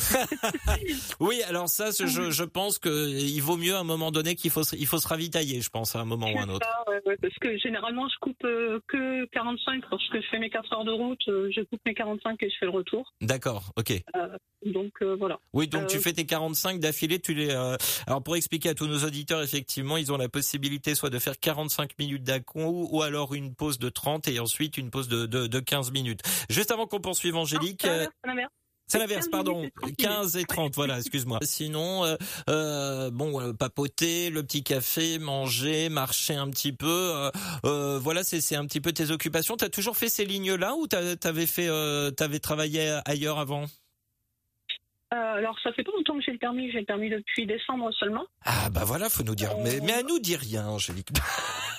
Oui, alors ça, je, je pense que il vaut mieux à un moment donné qu'il faut se, il faut se ravitailler, je pense, à un moment ou à un autre. Ça, ouais, ouais, parce que généralement, je coupe euh, que 45 lorsque je fais mes 4 heures de route. euh, je coupe mes 45 et je fais le retour. D'accord, ok. Donc euh, voilà. Oui, donc tu fais tes 45 d'affilée, tu les. euh, Alors pour expliquer à tous nos auditeurs, effectivement, ils ont la possibilité soit de faire 45 minutes d'accro ou alors une pause de 30 et ensuite une pause de, de, de 15 minutes. Juste avant qu'on poursuive, Angélique. C'est l'inverse, C'est l'inverse, 15 pardon. minutes et 30 15 et 30, voilà, excuse-moi. (laughs) Sinon, euh, euh, bon, euh, papoter, le petit café, manger, marcher un petit peu, euh, voilà, c'est un petit peu tes occupations. T'as toujours fait ces lignes-là ou t'avais fait, t'avais travaillé ailleurs avant? Euh, alors, ça fait pas longtemps que j'ai le permis. J'ai le permis depuis décembre seulement. Ah bah voilà, faut nous dire. Mais, mais à nous dis rien, Angélique. (laughs)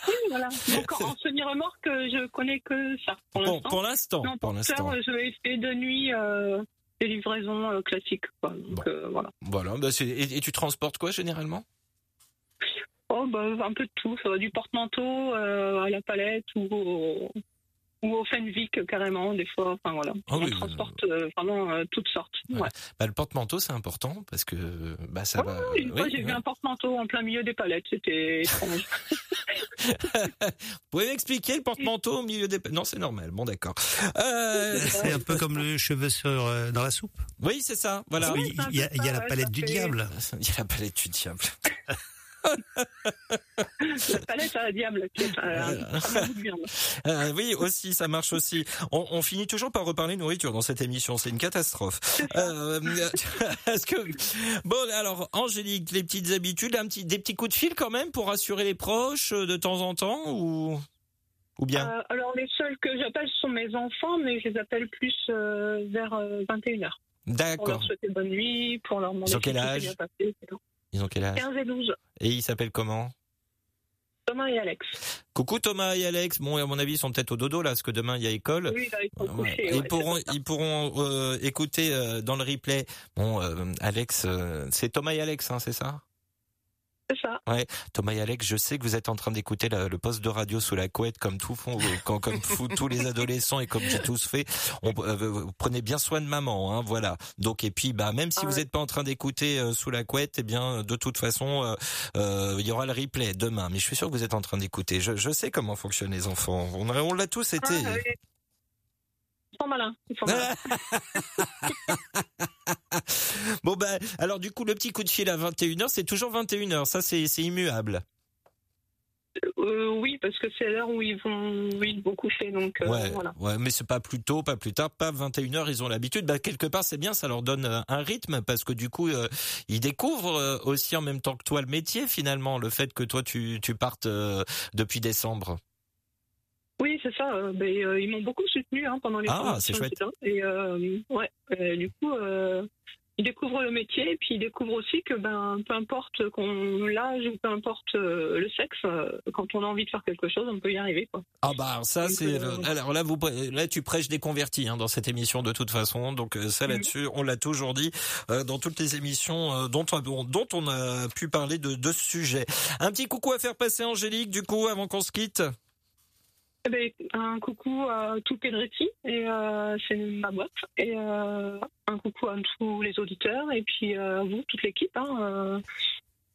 Oui, voilà. Donc (laughs) en semi-remorque, je connais que ça pour Bon, l'instant. pour l'instant, pour l'instant. faire, je vais faire de nuit euh, des livraisons euh, classiques. Quoi. Donc, euh, voilà. Voilà. Bah, et, et tu transportes quoi généralement? Oh, bah, un peu de tout. Ça va du porte-manteau euh, à la palette ou au, ou au Fenvic carrément, des fois. Enfin voilà. Ah On oui, transporte euh, vraiment euh, toutes sortes. Ouais. Bah, le porte-manteau, c'est important parce que bah ça va. Une fois, Oui, j'ai vu un porte-manteau en plein milieu des palettes. C'était (laughs) étrange. Vous pouvez m'expliquer le porte-manteau au milieu des. Non, c'est normal. Bon, d'accord. Euh, C'est un peu comme le cheveu sur, euh, dans la soupe. Oui, c'est ça. Voilà. Oui. Il y a, il y a la palette du fait- diable. (laughs) Il y a la palette du diable. (laughs) la palette à la diable, qui est un, un de viande. Euh, oui, aussi, ça marche aussi. On, on finit toujours par reparler nourriture dans cette émission. C'est une catastrophe. Euh, (laughs) Est-ce que bon, alors Angélique, les petites habitudes, un petit, des petits coups de fil quand même pour rassurer les proches euh, de temps en temps ou ou bien? Euh, alors, les seuls que j'appelle sont mes enfants, mais je les appelle plus euh, vers euh, 21h. Pour D'accord. leur souhaiter bonne nuit, pour leur demander si quel âge? Ils ont quel âge 15 et 12, Et ils s'appellent comment Thomas et Alex. Coucou Thomas et Alex. Bon, à mon avis, ils sont peut-être au dodo là, parce que demain il y a école. Oui, là, ils sont Ouais. couchés. Ils ouais, pourront, ils pourront euh, écouter euh, dans le replay. Bon, euh, Alex, c'est Thomas et Alex, hein, c'est ça C'est ça. Thomas et Alex, je sais que vous êtes en train d'écouter le poste de radio sous la couette, comme tout font, euh, comme (laughs) fou- tous les adolescents et comme j'ai tous fait. On, euh, prenez bien soin de maman, hein, voilà. Donc et puis, bah même si Ah vous ouais. n'êtes pas en train d'écouter euh, sous la couette, eh bien de toute façon, euh, il y aura le replay demain. Mais je suis sûr que vous êtes en train d'écouter. Je, je sais comment fonctionnent les enfants. On, on l'a tous été. Ah, oui. Sont malins. Ils sont malins. (laughs) bon ben, alors du coup le petit coup de fil à 21h, c'est toujours 21h, ça c'est immuable. Euh, oui, parce que c'est l'heure où ils vont, où ils vont coucher. Donc, euh, ouais, voilà. ouais, mais c'est pas plus tôt, pas plus tard, pas 21h, ils ont l'habitude. Bah quelque part c'est bien, ça leur donne euh, un rythme parce que du coup euh, ils découvrent aussi en même temps que toi le métier finalement, le fait que toi tu tu partes depuis décembre. C'est ça. euh, ben, euh, ils m'ont beaucoup soutenu hein, pendant les Ah, c'est chouette. Et euh, ouais, du coup, ils découvrent le métier, et puis ils découvrent aussi que ben, peu importe qu'on l'âge ou peu importe euh, le sexe, euh, quand on a envie de faire quelque chose, on peut y arriver. Quoi. Ah bah ça c'est euh, alors là vous là tu prêches des convertis hein, dans cette émission de toute façon donc ça Mhm. là-dessus on l'a toujours dit dans toutes les émissions dont on dont on a pu parler de de ce sujet. Un petit coucou à faire passer Angélique du coup avant qu'on se quitte. Eh ben, un coucou à tout Pedretti, et euh, c'est ma boîte, et euh, un coucou à tous les auditeurs, et puis euh, à vous, toute l'équipe. Hein, euh,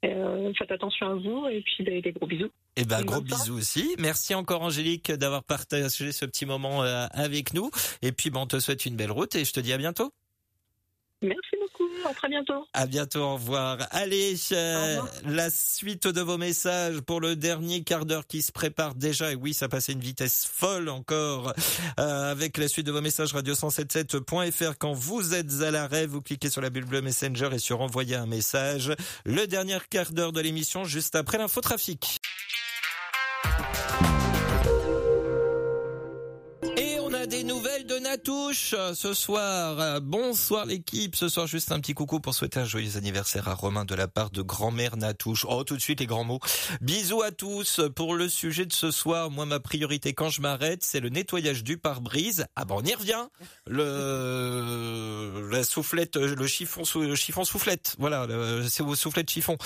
et, euh, faites attention à vous, et puis ben, des gros bisous. Et ben Bonne gros bisous aussi. Merci encore Angélique d'avoir partagé ce petit moment euh, avec nous et puis bon on te souhaite une belle route et je te dis à bientôt. Merci beaucoup, à très bientôt. À bientôt, au revoir. Allez, euh, Au revoir. la suite de vos messages pour le dernier quart d'heure qui se prépare déjà. Et oui, ça passe à une vitesse folle encore. Euh, avec la suite de vos messages radio177.fr. Quand vous êtes à l'arrêt, vous cliquez sur la bulle bleue Messenger et sur envoyer un message. Le dernier quart d'heure de l'émission juste après l'infotrafic. De Natouche euh, ce soir. Euh, Bonsoir l'équipe. Ce soir, juste un petit coucou pour souhaiter un joyeux anniversaire à Romain de la part de grand-mère Natouche. Oh, tout de suite les grands mots. Bisous à tous. Pour le sujet de ce soir, moi, ma priorité quand je m'arrête, c'est le nettoyage du pare-brise. Ah bon, on y revient. Le, la soufflette, le chiffon, le chiffon soufflette. Voilà, c'est vos soufflettes chiffon.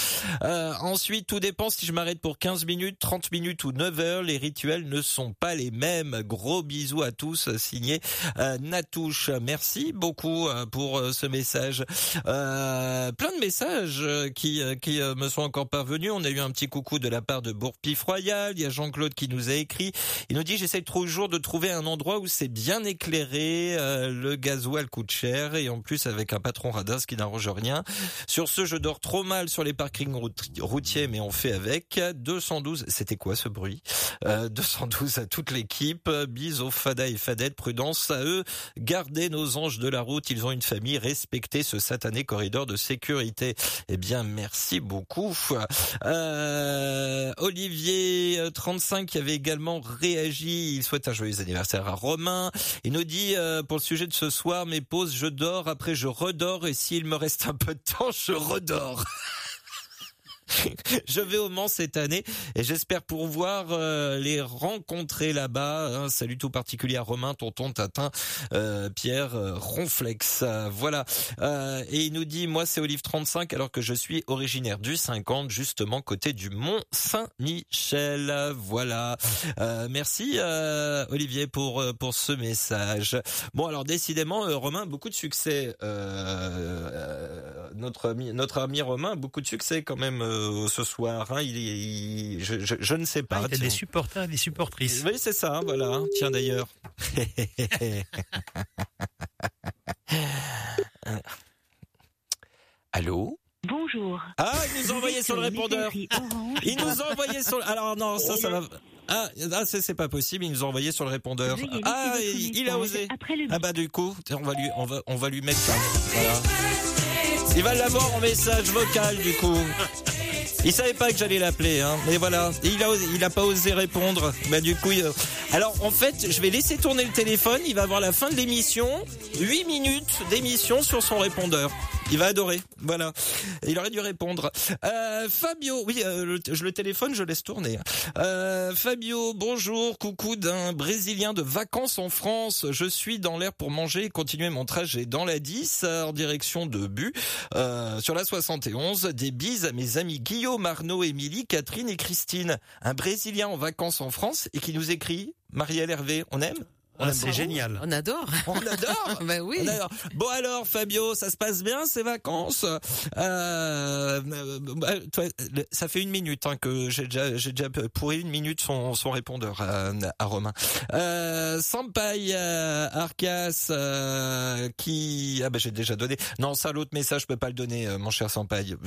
Euh, ensuite, tout dépend si je m'arrête pour 15 minutes, 30 minutes ou 9 heures. Les rituels ne sont pas les mêmes. Gros bisous à tous. Signé euh, Natouche. Merci beaucoup euh, pour euh, ce message. Euh, plein de messages euh, qui, euh, qui euh, me sont encore parvenus. On a eu un petit coucou de la part de Bourg-Pif Royal. Il y a Jean-Claude qui nous a écrit. Il nous dit j'essaie toujours de trouver un endroit où c'est bien éclairé. Euh, le gasoil coûte cher et en plus avec un patron radin, ce qui n'arrange rien. Sur ce, je dors trop mal sur les parkings rout- routiers, mais on fait avec. 212, c'était quoi ce bruit? Euh, 212 à toute l'équipe. Bis aux Fada et Fadette. Prudence à eux. Gardez nos anges de la route. Ils ont une famille. Respectez ce satané corridor de sécurité. Eh bien, merci beaucoup. Euh, Olivier, euh, 35, qui avait également réagi. Il souhaite un joyeux anniversaire à Romain. Il nous dit, euh, pour le sujet de ce soir, mes pauses, je dors. Après, je redors. Et s'il me reste un peu de temps, je redors. (laughs) (laughs) je vais au Mans cette année et j'espère pouvoir euh, les rencontrer là-bas. Un salut tout particulier à Romain, Tonton, Tatin, euh, Pierre, euh, Ronflex. voilà. et il nous dit, moi c'est Olive 35 alors que je suis originaire du 50, justement côté du Mont Saint-Michel. Voilà. merci Olivier pour pour ce message. Bon alors décidément Romain beaucoup de succès. notre ami notre ami Romain beaucoup de succès quand même euh, ce soir. Hein, il, je, je, je, ne sais pas. Ah, il y a des supporters et des supportrices. Oui, c'est ça, voilà. Tiens d'ailleurs. (laughs) Allô? Bonjour. Ah, il nous a envoyé sur le répondeur. Il nous a envoyé sur. Alors non, ça, ça va. Ah, ah c'est pas possible. Il nous a envoyé sur le répondeur. Ah, il, a osé. Ah bah du coup, on va lui, on va, on va lui mettre ça. Voilà. Il va l'avoir en message vocal du coup. (laughs) Il savait pas que j'allais l'appeler, hein. Mais voilà, il a, il a pas osé répondre. Bah du coup, alors en fait, je vais laisser tourner le téléphone. Il va avoir la fin de l'émission, 8 minutes d'émission sur son répondeur. Il va adorer. Voilà. Il aurait dû répondre. Euh, Fabio, oui, euh, le, je le téléphone, je laisse tourner. Euh, Fabio, bonjour, coucou d'un Brésilien de vacances en France. Je suis dans l'air pour manger et continuer mon trajet dans la 10 en direction de Bu, euh, sur la 71. Des bises à mes amis Guillaume, Arnaud, Émilie, Catherine et Christine. Un Brésilien en vacances en France et qui nous écrit Marielle Hervé, on aime? Ah, c'est génial. On adore. On adore. (laughs) ben oui. Bon alors Fabio, ça se passe bien ces vacances? Euh, bah, toi, Ça fait une minute hein, que j'ai déjà, j'ai déjà pourri une minute son, son répondeur à, à Romain. Euh, Sampaï euh, Arcas euh, qui ah ben j'ai déjà donné. Non ça l'autre message je peux pas le donner euh, mon cher Sampaï. (laughs)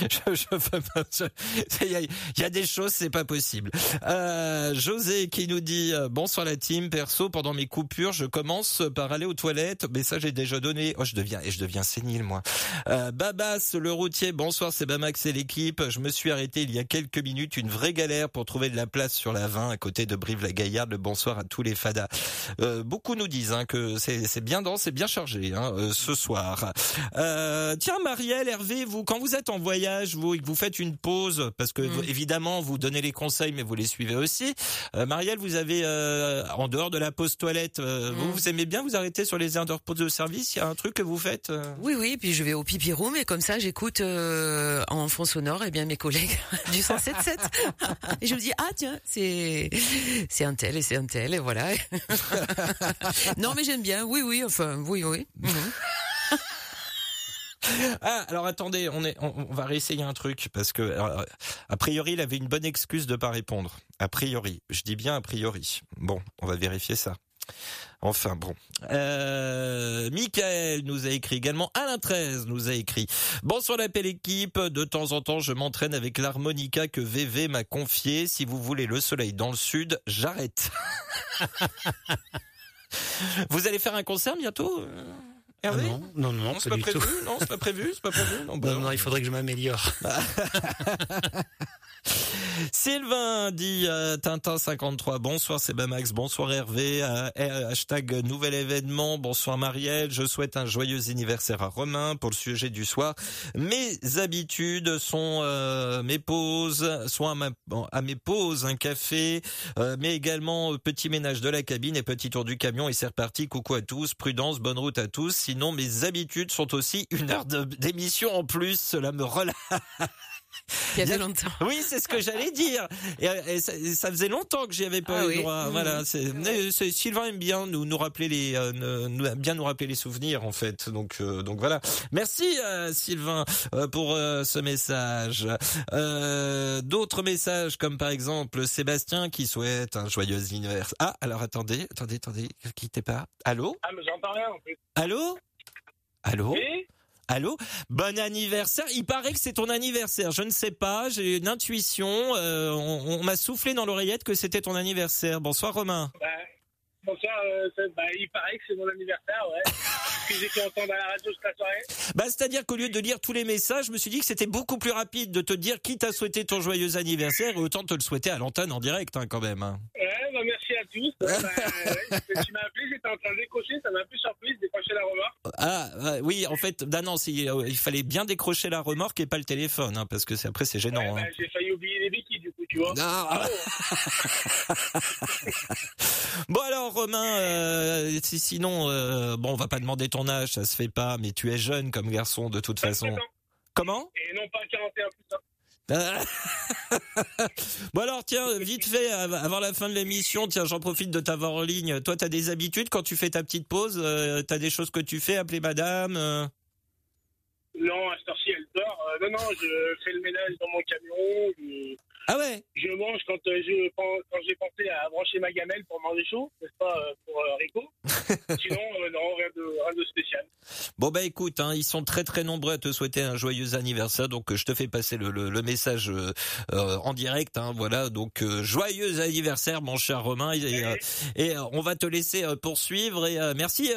J'ai il y, a, des choses, c'est pas possible. Euh, José qui nous dit euh, bonsoir la team. Perso, pendant mes coupures, je commence par aller aux toilettes. Mais ça, j'ai déjà donné. Oh, je deviens et je deviens sénile moi. Euh, Babas, le routier. Bonsoir, c'est Bamax et l'équipe. Je me suis arrêté il y a quelques minutes. Une vraie galère pour trouver de la place sur la 20 à côté de Brive-la-Gaillarde. Le bonsoir à tous les fadas. Euh, beaucoup nous disent hein, que c'est bien dense, c'est bien chargé hein, euh, ce soir. tiens, Marielle, Hervé, vous quand vous êtes en voyage vous, vous faites une pause, parce que mm. évidemment, vous donnez les conseils, mais vous les suivez aussi. Euh, Marielle, vous avez, euh, en dehors de la pause toilette, euh, vous, mm. vous aimez bien vous arrêter sur les heures de pause de service? Il y a un truc que vous faites Oui, oui, puis je vais au pipi room, et comme ça, j'écoute en fond sonore et eh bien mes collègues (laughs) du 107.7. (laughs) et je me dis, ah tiens, c'est c'est un tel et c'est un tel, et voilà. (laughs) non, mais j'aime bien, oui, oui, enfin, oui, oui. Mm. Ah, alors attendez, on est, on, va réessayer un truc parce que a priori, il avait une bonne excuse de pas répondre. A priori, je dis bien a priori. Bon, on va vérifier ça. Enfin bon. Euh, Michael nous a écrit également. Alain 13 nous a écrit. Bonsoir la belle équipe. De temps en temps, je m'entraîne avec l'harmonica que VV m'a confié. Si vous voulez le soleil dans le sud, j'arrête. (laughs) vous allez faire un concert bientôt ah non, non, non, c'est pas, prévu. Non, c'est pas prévu. C'est pas prévu. Non, (laughs) non, il faudrait que je m'améliore. (laughs) Sylvain dit euh, Tintin 53. Bonsoir Max. Bonsoir Hervé. Euh, euh, hashtag nouvel événement. Bonsoir Marielle. Je souhaite un joyeux anniversaire à Romain pour le sujet du soir. Mes habitudes sont euh, mes pauses, soit à, mes pauses un café, mais également petit ménage de la cabine et petit tour du camion. Et c'est reparti. Coucou à tous. Prudence. Bonne route à tous. Sinon mes habitudes sont aussi une heure d'émission en plus. Cela me relâche. Il y avait longtemps. Oui, c'est ce que j'allais dire. Et, ça, faisait longtemps que j'y avais pas ah eu droit. Voilà, mmh. c'est, Sylvain aime bien nous nous rappeler les euh, bien nous rappeler les souvenirs en fait. Donc euh, donc voilà. Merci euh, Sylvain pour ce message. d'autres messages comme par exemple Sébastien qui souhaite un joyeux anniversaire. Ah, alors attendez, attendez, attendez, quittez pas? Allô? Ah, mais j'entends rien en. Allô? Allô? Oui? Allô Bon anniversaire. Il paraît que c'est ton anniversaire. Je ne sais pas. J'ai une intuition. Euh, on, m'a soufflé dans l'oreillette que c'était ton anniversaire. Bonsoir Romain. Bah, bonsoir. Euh, bah, il paraît que c'est mon anniversaire, ouais. (laughs) que j'ai pu entendre à la radio toute la soirée. Bah, c'est-à-dire qu'au lieu de lire tous les messages, je me suis dit que c'était beaucoup plus rapide de te dire qui t'a souhaité ton joyeux anniversaire et autant te le souhaiter à l'antenne en direct hein, quand même. Hein. Ouais, bah, (laughs) Ouais, bah, ouais, tu m'as appelé, j'étais en train de décrocher, ça m'a un peu surprise, décrocher la remorque. Ah euh, oui, en fait, bah non, euh, il fallait bien décrocher la remorque et pas le téléphone, hein, parce que c'est après c'est gênant. Ouais, bah, hein. J'ai failli oublier les béquilles, du coup, tu vois. Non. Ah, (laughs) Bon alors Romain, euh, si- sinon, euh, bon, on va pas demander ton âge, ça se fait pas, mais tu es jeune comme garçon de toute façon. 27 ans. Comment? Et non pas 41 plus ça. (laughs) Bon alors tiens, vite fait, av- avant la fin de l'émission, tiens, j'en profite de t'avoir en ligne. Toi, t'as des habitudes quand tu fais ta petite pause euh, T'as des choses que tu fais, appeler madame euh? Non, à cette heure-ci, elle dort. Euh, non, non, je fais le ménage dans mon camion. Ah ouais je mange quand euh, je quand j'ai pensé à brancher ma gamelle pour manger chaud, n'est-ce pas, euh, pour euh, Rico. (laughs) Sinon, euh, non, rien de, rien de spécial. Bon bah écoute, hein, ils sont très très nombreux à te souhaiter un joyeux anniversaire, donc je te fais passer le, le, le message en direct. Hein, voilà, donc joyeux anniversaire, mon cher Romain, et, et, on va te laisser poursuivre. Et merci.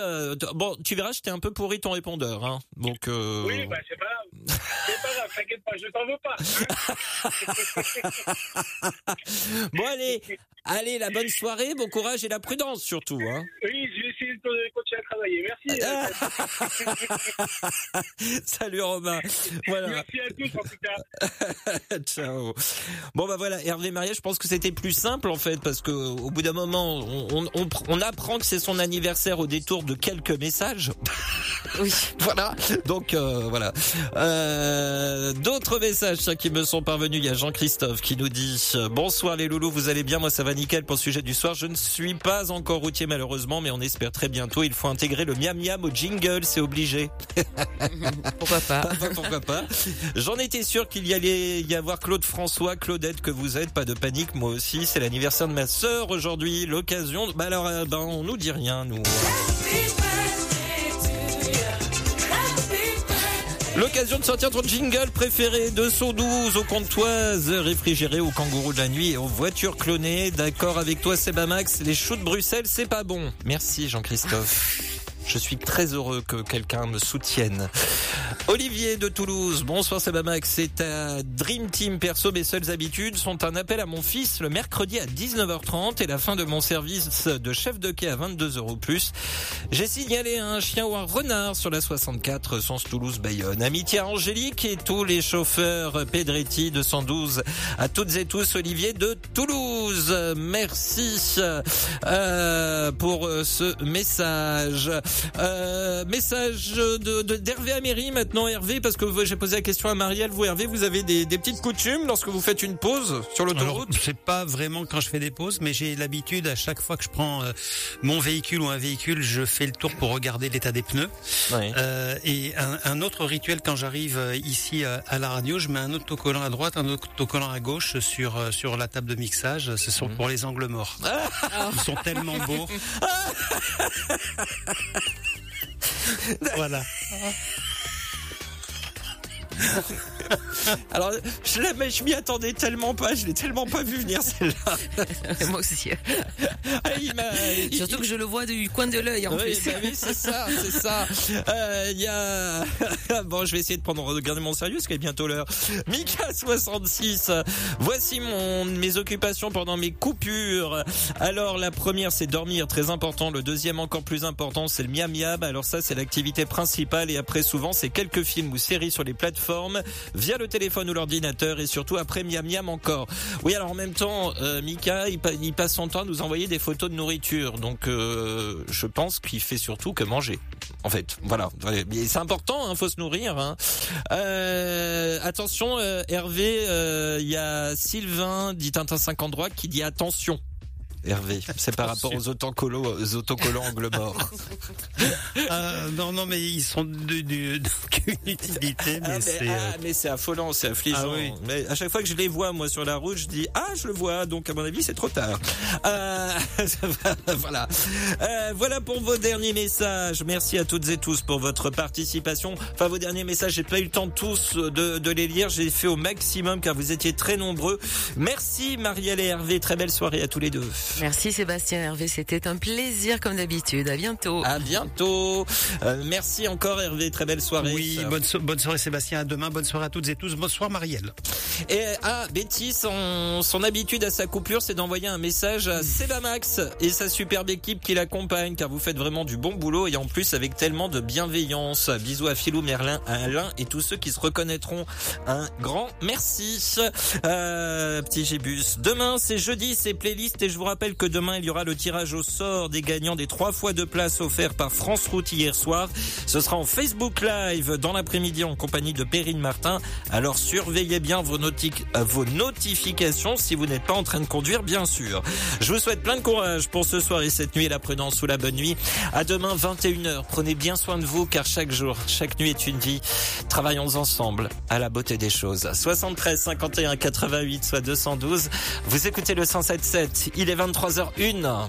bon, tu verras, je t'ai un peu pourri ton répondeur, hein, donc. Oui, bah c'est pas grave. C'est pas grave, t'inquiète pas, je t'en veux pas. (laughs) (laughs) Bon allez, allez, la bonne soirée, bon courage et la prudence surtout. Hein. Oui, je vais essayer de continuer à travailler. Merci. (laughs) Salut Romain. Voilà. Merci à tous en tout cas. (laughs) Ciao. Bon bah voilà, Hervé Maria, je pense que c'était plus simple en fait parce que au bout d'un moment, on, on, on, on apprend que c'est son anniversaire au détour de quelques messages. Oui. voilà. Donc euh, voilà. Euh, D'autres messages qui me sont parvenus. Il y a Jean-Christophe qui nous dit euh, bonsoir les loulous, vous allez bien Moi ça va nickel pour le sujet du soir. Je ne suis pas encore routier malheureusement, mais on espère très bientôt. Il faut intégrer le miam miam au jingle, c'est obligé. (laughs) Pourquoi pas (laughs) Pourquoi pas J'en étais sûr qu'il y allait y avoir Claude François, Claudette que vous êtes, pas de panique, moi aussi. C'est l'anniversaire de ma sœur aujourd'hui, l'occasion. Bah alors, euh, ben on nous dit rien, nous. L'occasion de sortir ton jingle préféré de 112 aux comptoises réfrigérées aux kangourous de la nuit et aux voitures clonées. D'accord avec toi, Sebamax, les choux de Bruxelles, c'est pas bon. Merci Jean-Christophe. Je suis très heureux que quelqu'un me soutienne. Olivier de Toulouse, bonsoir Sebamax, c'est ta Dream Team perso. Mes seules habitudes sont un appel à mon fils le mercredi à 19h30 et la fin de mon service de chef de quai à 22 euros plus. J'ai signalé un chien ou un renard sur la 64 sens Toulouse-Bayonne. Amitié à Angélique et tous les chauffeurs Pedretti de 112. À toutes et tous, Olivier de Toulouse. Merci euh, pour euh, ce message. Euh, message de de- d'Hervé Améry maintenant Hervé parce que j'ai posé la question à Marielle. Vous Hervé, vous avez des, des petites coutumes lorsque vous faites une pause sur Alors, l'autoroute c'est pas vraiment quand je fais des pauses, mais j'ai l'habitude à chaque fois que je prends euh, mon véhicule ou un véhicule, je fais le tour pour regarder l'état des pneus. Ouais. Euh, et un, un autre rituel quand j'arrive euh, ici à la radio, je mets un autocollant à droite, un autocollant à gauche sur sur la table de mixage. Ce sont pour les angles morts. Ils sont tellement beaux. (laughs) voilà. (laughs) (laughs) Alors je, je m'y attendais tellement pas, je l'ai tellement pas vu venir celle-là. (laughs) Moi aussi. Ah, il Surtout que je le vois du coin de l'œil en oui, plus. bah oui, c'est ça, c'est ça. Euh, Il y a (laughs) bon, je vais essayer de prendre regarder mon sérieux, parce qu'il est bientôt l'heure. Mika 66. Voici mon mes occupations pendant mes coupures. Alors la première, c'est dormir, très important. Le deuxième, encore plus important, c'est le miam miam. Alors ça, c'est l'activité principale. Et après, souvent, c'est quelques films ou séries sur les plateformes, via le téléphone ou l'ordinateur, et surtout après miam miam encore. Oui, alors en même temps, euh, Mika, il, il passe son temps à nous envoyer des photos de nourriture. Donc, euh, je pense qu'il fait surtout que manger. En fait, voilà. C'est important, hein, faut se nourrir. Hein. Euh, attention, euh, Hervé, euh, il y a Sylvain, dit Tintin 50 droit, qui dit attention. Hervé, c'est par rapport aux autocollants, aux autocollants angle mort. Euh, (laughs) non, non, mais ils sont d'aucune utilité, mais, Ah, c'est. ah, euh, mais c'est affolant, c'est affligeant. Ah oui. Mais à chaque fois que je les vois, moi, sur la route, je dis, ah, je le vois, donc à mon avis, c'est trop tard. Euh, (laughs) voilà. Euh, voilà pour vos derniers messages. Merci à toutes et tous pour votre participation. Enfin, vos derniers messages, j'ai pas eu le temps tous de, de les lire. J'ai fait au maximum car vous étiez très nombreux. Merci, Marielle et Hervé. Très belle soirée à tous les deux. Merci Sébastien Hervé, c'était un plaisir comme d'habitude. À bientôt. À bientôt. Euh, merci encore Hervé, très belle soirée. Oui, bonne, bonne soirée Sébastien, à demain, bonne soirée à toutes et tous. Bonsoir Marielle. Et ah, Betty, son, son habitude à sa coupure, c'est d'envoyer un message à Sebamax et sa superbe équipe qui l'accompagne, car vous faites vraiment du bon boulot et en plus avec tellement de bienveillance. Bisous à Philou, Merlin, à Alain et tous ceux qui se reconnaîtront. Un grand merci. Euh, petit Gébus. Demain, c'est jeudi, c'est playlist et je vous rappelle que demain, il y aura le tirage au sort des gagnants des trois fois de place offerts par France Route hier soir. Ce sera en Facebook Live dans l'après-midi en compagnie de Perrine Martin. Alors surveillez bien vos, vos notifications si vous n'êtes pas en train de conduire, bien sûr. Je vous souhaite plein de courage pour ce soir et cette nuit, la prudence ou la bonne nuit. À demain, 21h. Prenez bien soin de vous car chaque jour, chaque nuit est une vie. Travaillons ensemble à la beauté des choses. 73 51 88 soit 212. Vous écoutez le 177. Il est 23h01.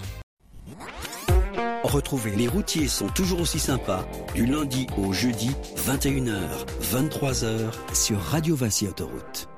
Retrouvez Les routiers sont toujours aussi sympas du lundi au jeudi 21h, 23h sur Radio Vinci Autoroute.